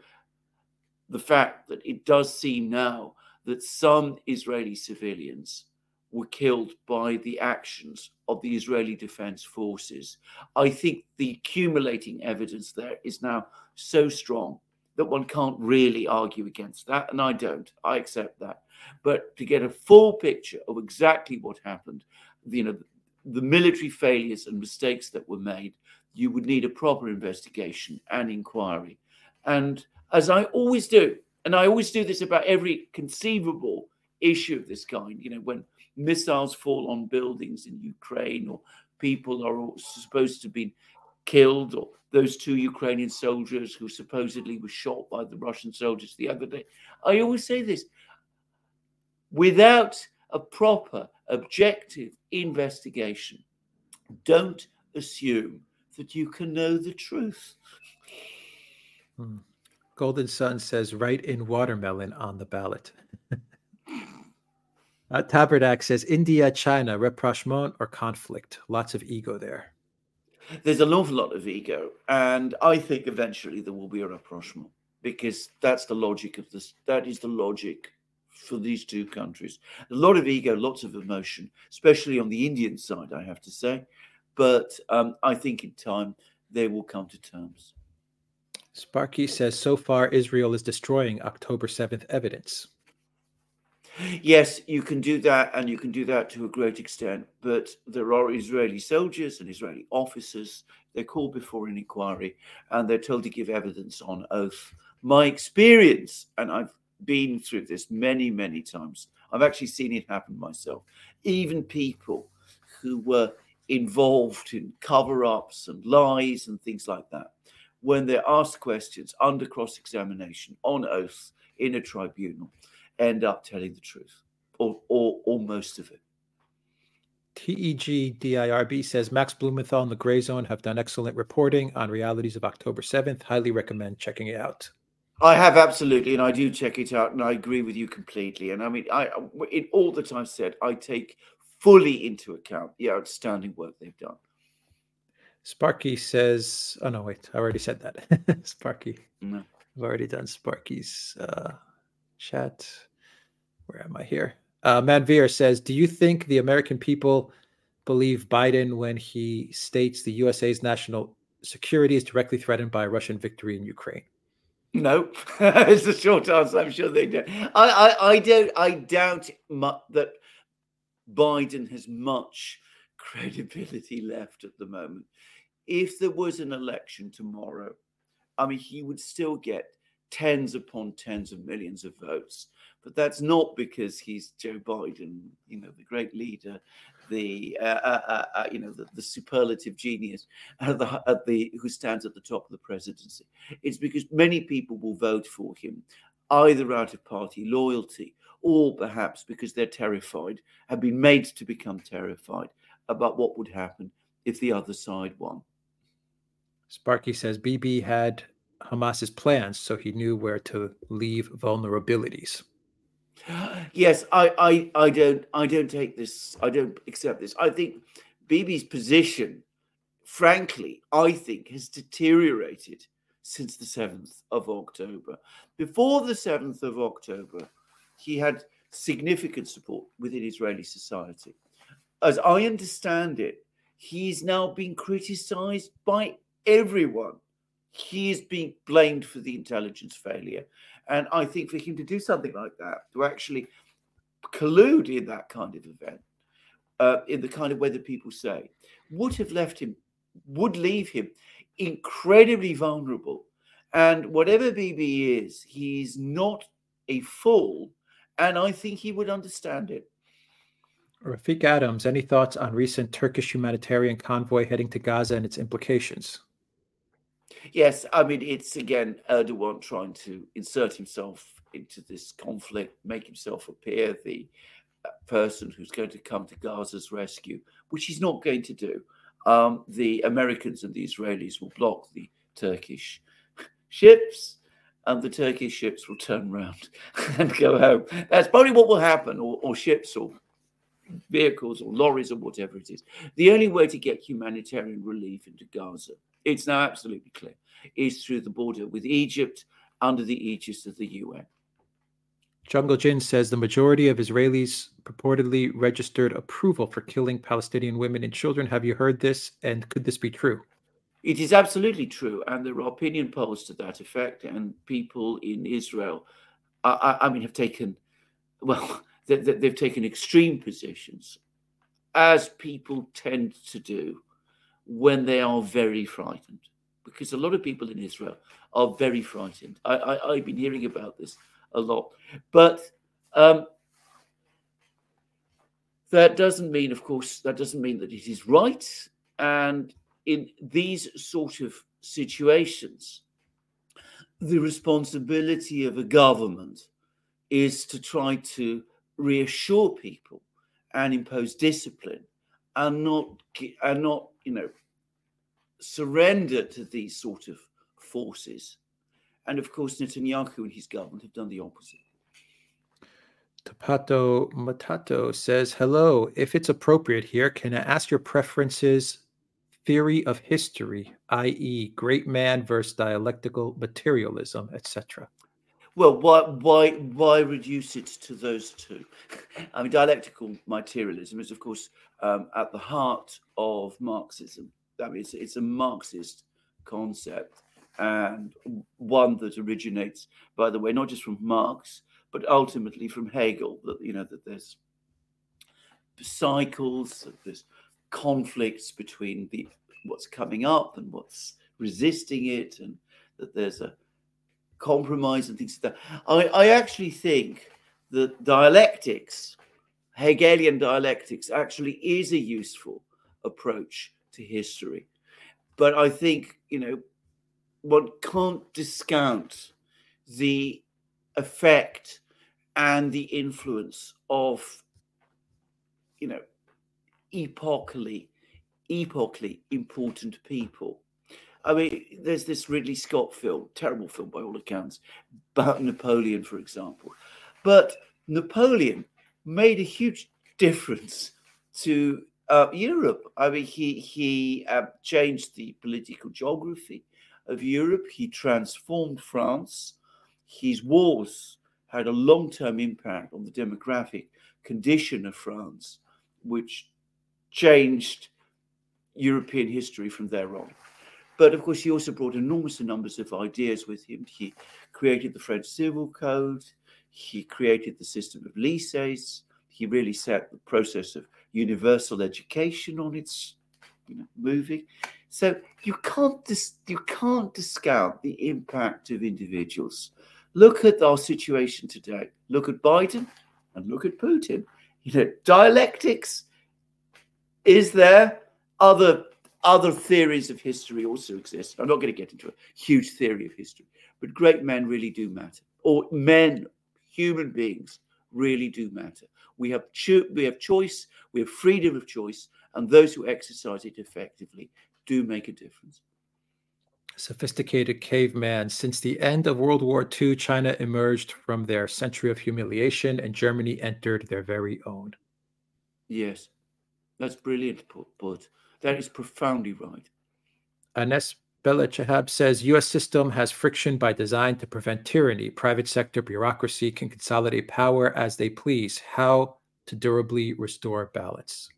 [SPEAKER 2] the fact that it does seem now that some Israeli civilians were killed by the actions of the Israeli Defense Forces. I think the accumulating evidence there is now so strong that one can't really argue against that, and I don't. I accept that. But to get a full picture of exactly what happened, you know, the military failures and mistakes that were made, you would need a proper investigation and inquiry. And as I always do, and I always do this about every conceivable issue of this kind, you know, when missiles fall on buildings in Ukraine or people are supposed to be killed or those two Ukrainian soldiers who supposedly were shot by the Russian soldiers the other day. I always say this without a proper, objective investigation, don't assume that you can know the truth.
[SPEAKER 1] Hmm. Golden Sun says, "Write in watermelon on the ballot. uh, Tabernac says, India, China, rapprochement or conflict? Lots of ego there
[SPEAKER 2] there's an awful lot of ego, and I think eventually there will be a rapprochement because that's the logic of this. That is the logic for these two countries. A lot of ego, lots of emotion, especially on the Indian side, I have to say. But um, I think in time they will come to terms.
[SPEAKER 1] Sparky says so far Israel is destroying October 7th evidence.
[SPEAKER 2] Yes, you can do that, and you can do that to a great extent. But there are Israeli soldiers and Israeli officers. They're called before an inquiry, and they're told to give evidence on oath. My experience, and I've been through this many, many times. I've actually seen it happen myself. Even people who were involved in cover-ups and lies and things like that, when they're asked questions under cross-examination on oath in a tribunal end up telling the truth or, or, or most of it.
[SPEAKER 1] TEGDIRB says Max Blumenthal and the Grayzone have done excellent reporting on realities of October 7th. Highly recommend checking it out.
[SPEAKER 2] I have absolutely, and I do check it out, and I agree with you completely. And I mean, I in all that I've said, I take fully into account the outstanding work they've done.
[SPEAKER 1] Sparky says, "Oh no, wait, I already said that." Sparky, no. I've already done Sparky's uh, chat. Where am I here? Uh, Manveer says, "Do you think the American people believe Biden when he states the USA's national security is directly threatened by a Russian victory in Ukraine?"
[SPEAKER 2] No, it's the short answer. I'm sure they do. I, I, I don't. I doubt that Biden has much credibility left at the moment. If there was an election tomorrow, I mean, he would still get tens upon tens of millions of votes. But that's not because he's Joe Biden, you know, the great leader, the uh, uh, uh, uh you know the, the, superlative genius at the, at the who stands at the top of the presidency. It's because many people will vote for him, either out of party loyalty or perhaps because they're terrified, have been made to become terrified about what would happen if the other side won.
[SPEAKER 1] Sparky says BB had Hamas's plans, so he knew where to leave vulnerabilities.
[SPEAKER 2] Yes, I, I, I don't, I don't take this. I don't accept this. I think Bibi's position, frankly, I think has deteriorated since the seventh of October. Before the seventh of October, he had significant support within Israeli society. As I understand it, he's now being criticized by everyone. He is being blamed for the intelligence failure. And I think for him to do something like that, to actually collude in that kind of event, uh, in the kind of way that people say, would have left him, would leave him incredibly vulnerable. And whatever BB is, he's not a fool. And I think he would understand it.
[SPEAKER 1] Rafik Adams, any thoughts on recent Turkish humanitarian convoy heading to Gaza and its implications?
[SPEAKER 2] Yes, I mean, it's again Erdogan trying to insert himself into this conflict, make himself appear the uh, person who's going to come to Gaza's rescue, which he's not going to do. Um, the Americans and the Israelis will block the Turkish ships, and the Turkish ships will turn around and go home. That's probably what will happen, or, or ships or vehicles or lorries or whatever it is. The only way to get humanitarian relief into Gaza, it's now absolutely clear, is through the border with Egypt under the aegis of the UN.
[SPEAKER 1] Jungle Jin says the majority of Israelis purportedly registered approval for killing Palestinian women and children. Have you heard this? And could this be true?
[SPEAKER 2] It is absolutely true. And there are opinion polls to that effect. And people in Israel, I, I mean, have taken, well, that, they've taken extreme positions, as people tend to do when they are very frightened. Because a lot of people in Israel are very frightened. I, have been hearing about this a lot. But um, that doesn't mean, of course, that doesn't mean that it is right. And in these sort of situations, the responsibility of a government is to try to reassure people and impose discipline and not and not you know surrender to these sort of forces and of course netanyahu and his government have done the opposite
[SPEAKER 1] Tapato Matato says, Hello. If it's appropriate here, can I ask your preferences theory of history, i.e., great man versus dialectical materialism, etc.?
[SPEAKER 2] Well, why why why reduce it to those two? I mean, dialectical materialism is, of course, um, at the heart of Marxism. I mean, it's, it's a Marxist concept and one that originates, by the way, not just from Marx, but ultimately from Hegel. That you know that there's cycles, that there's conflicts between the what's coming up and what's resisting it, and that there's a compromise and things like that. I, I actually think that dialectics, Hegelian dialectics, actually is a useful approach to history. But I think, you know, one can't discount the effect and the influence of, you know, epochally, epochally important people I mean, there's this Ridley Scott film, terrible film by all accounts, about Napoleon, for example. But Napoleon made a huge difference to uh, Europe. I mean, he he uh, changed the political geography of Europe. He transformed France. His wars had a long-term impact on the demographic condition of France, which changed European history from there on. But of course, he also brought enormous numbers of ideas with him. He created the French Civil Code. He created the system of lycées. He really set the process of universal education on its you know, moving. So you can't dis- you can't discount the impact of individuals. Look at our situation today. Look at Biden and look at Putin. You know, dialectics is there. Other other theories of history also exist. I'm not going to get into a huge theory of history, but great men really do matter, or men, human beings, really do matter. We have cho- we have choice, we have freedom of choice, and those who exercise it effectively do make a difference.
[SPEAKER 1] Sophisticated caveman. Since the end of World War II, China emerged from their century of humiliation, and Germany entered their very own.
[SPEAKER 2] Yes, that's brilliant, put. That is profoundly right.
[SPEAKER 1] Anes Bella Chahab says U.S. system has friction by design to prevent tyranny. Private sector bureaucracy can consolidate power as they please. How to durably restore balance?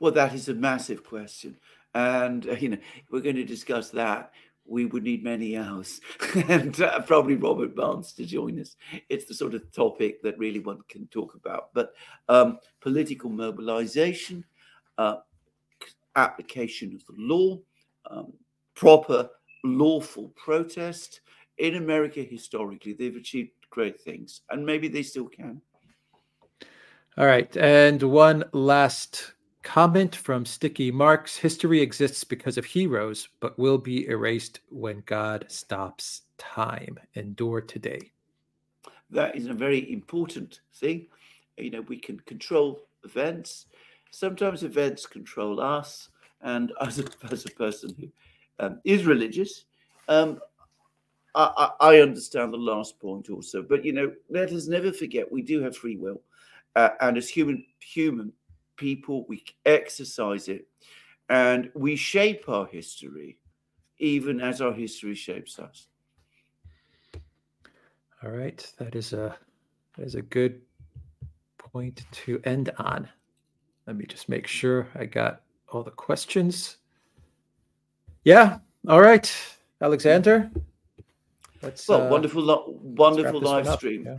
[SPEAKER 2] Well, that is a massive question, and uh, you know we're going to discuss that. We would need many hours, and uh, probably Robert Barnes to join us. It's the sort of topic that really one can talk about. But um, political mobilization, uh, application of the law. Um, proper, lawful protest. In America, historically, they've achieved great things, and maybe they still can.
[SPEAKER 1] All right. And one last comment from Sticky Marks History exists because of heroes, but will be erased when God stops time. Endure today.
[SPEAKER 2] That is a very important thing. You know, we can control events. Sometimes events control us. And as a, as a person who um, is religious. Um, I, I, understand the last point also, but you know, let us never forget we do have free will, uh, and as human human people, we exercise it, and we shape our history, even as our history shapes us.
[SPEAKER 1] All right, that is a that is a good point to end on. Let me just make sure I got all the questions. Yeah. All right, Alexander.
[SPEAKER 2] Let's, well, uh, wonderful, wonderful live stream, yeah.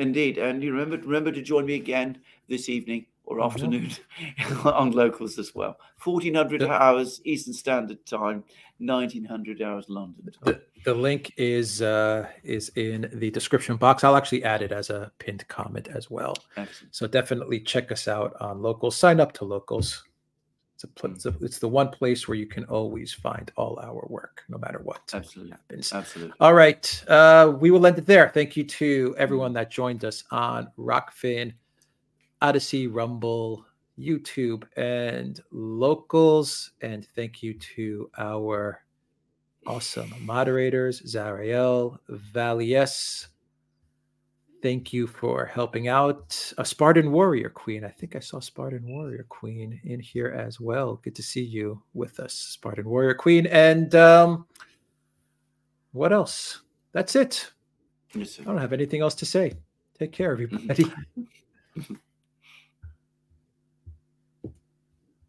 [SPEAKER 2] indeed. And you remember, remember to join me again this evening or afternoon on locals as well. Fourteen hundred hours Eastern Standard Time, nineteen hundred hours London time.
[SPEAKER 1] The, the link is uh, is in the description box. I'll actually add it as a pinned comment as well. Excellent. So definitely check us out on locals. Sign up to locals. It's a, it's, a, it's the one place where you can always find all our work, no matter what
[SPEAKER 2] Absolutely.
[SPEAKER 1] happens.
[SPEAKER 2] Absolutely.
[SPEAKER 1] All right. Uh, we will end it there. Thank you to everyone that joined us on Rokfin, Odysee, Rumble, YouTube, and locals. And thank you to our awesome moderators, Zariel, Valies, thank you for helping out. A Spartan Warrior Queen. I think I saw Spartan Warrior Queen in here as well. Good to see you with us, Spartan Warrior Queen. And um, what else? That's it. I don't have anything else to say. Take care, everybody.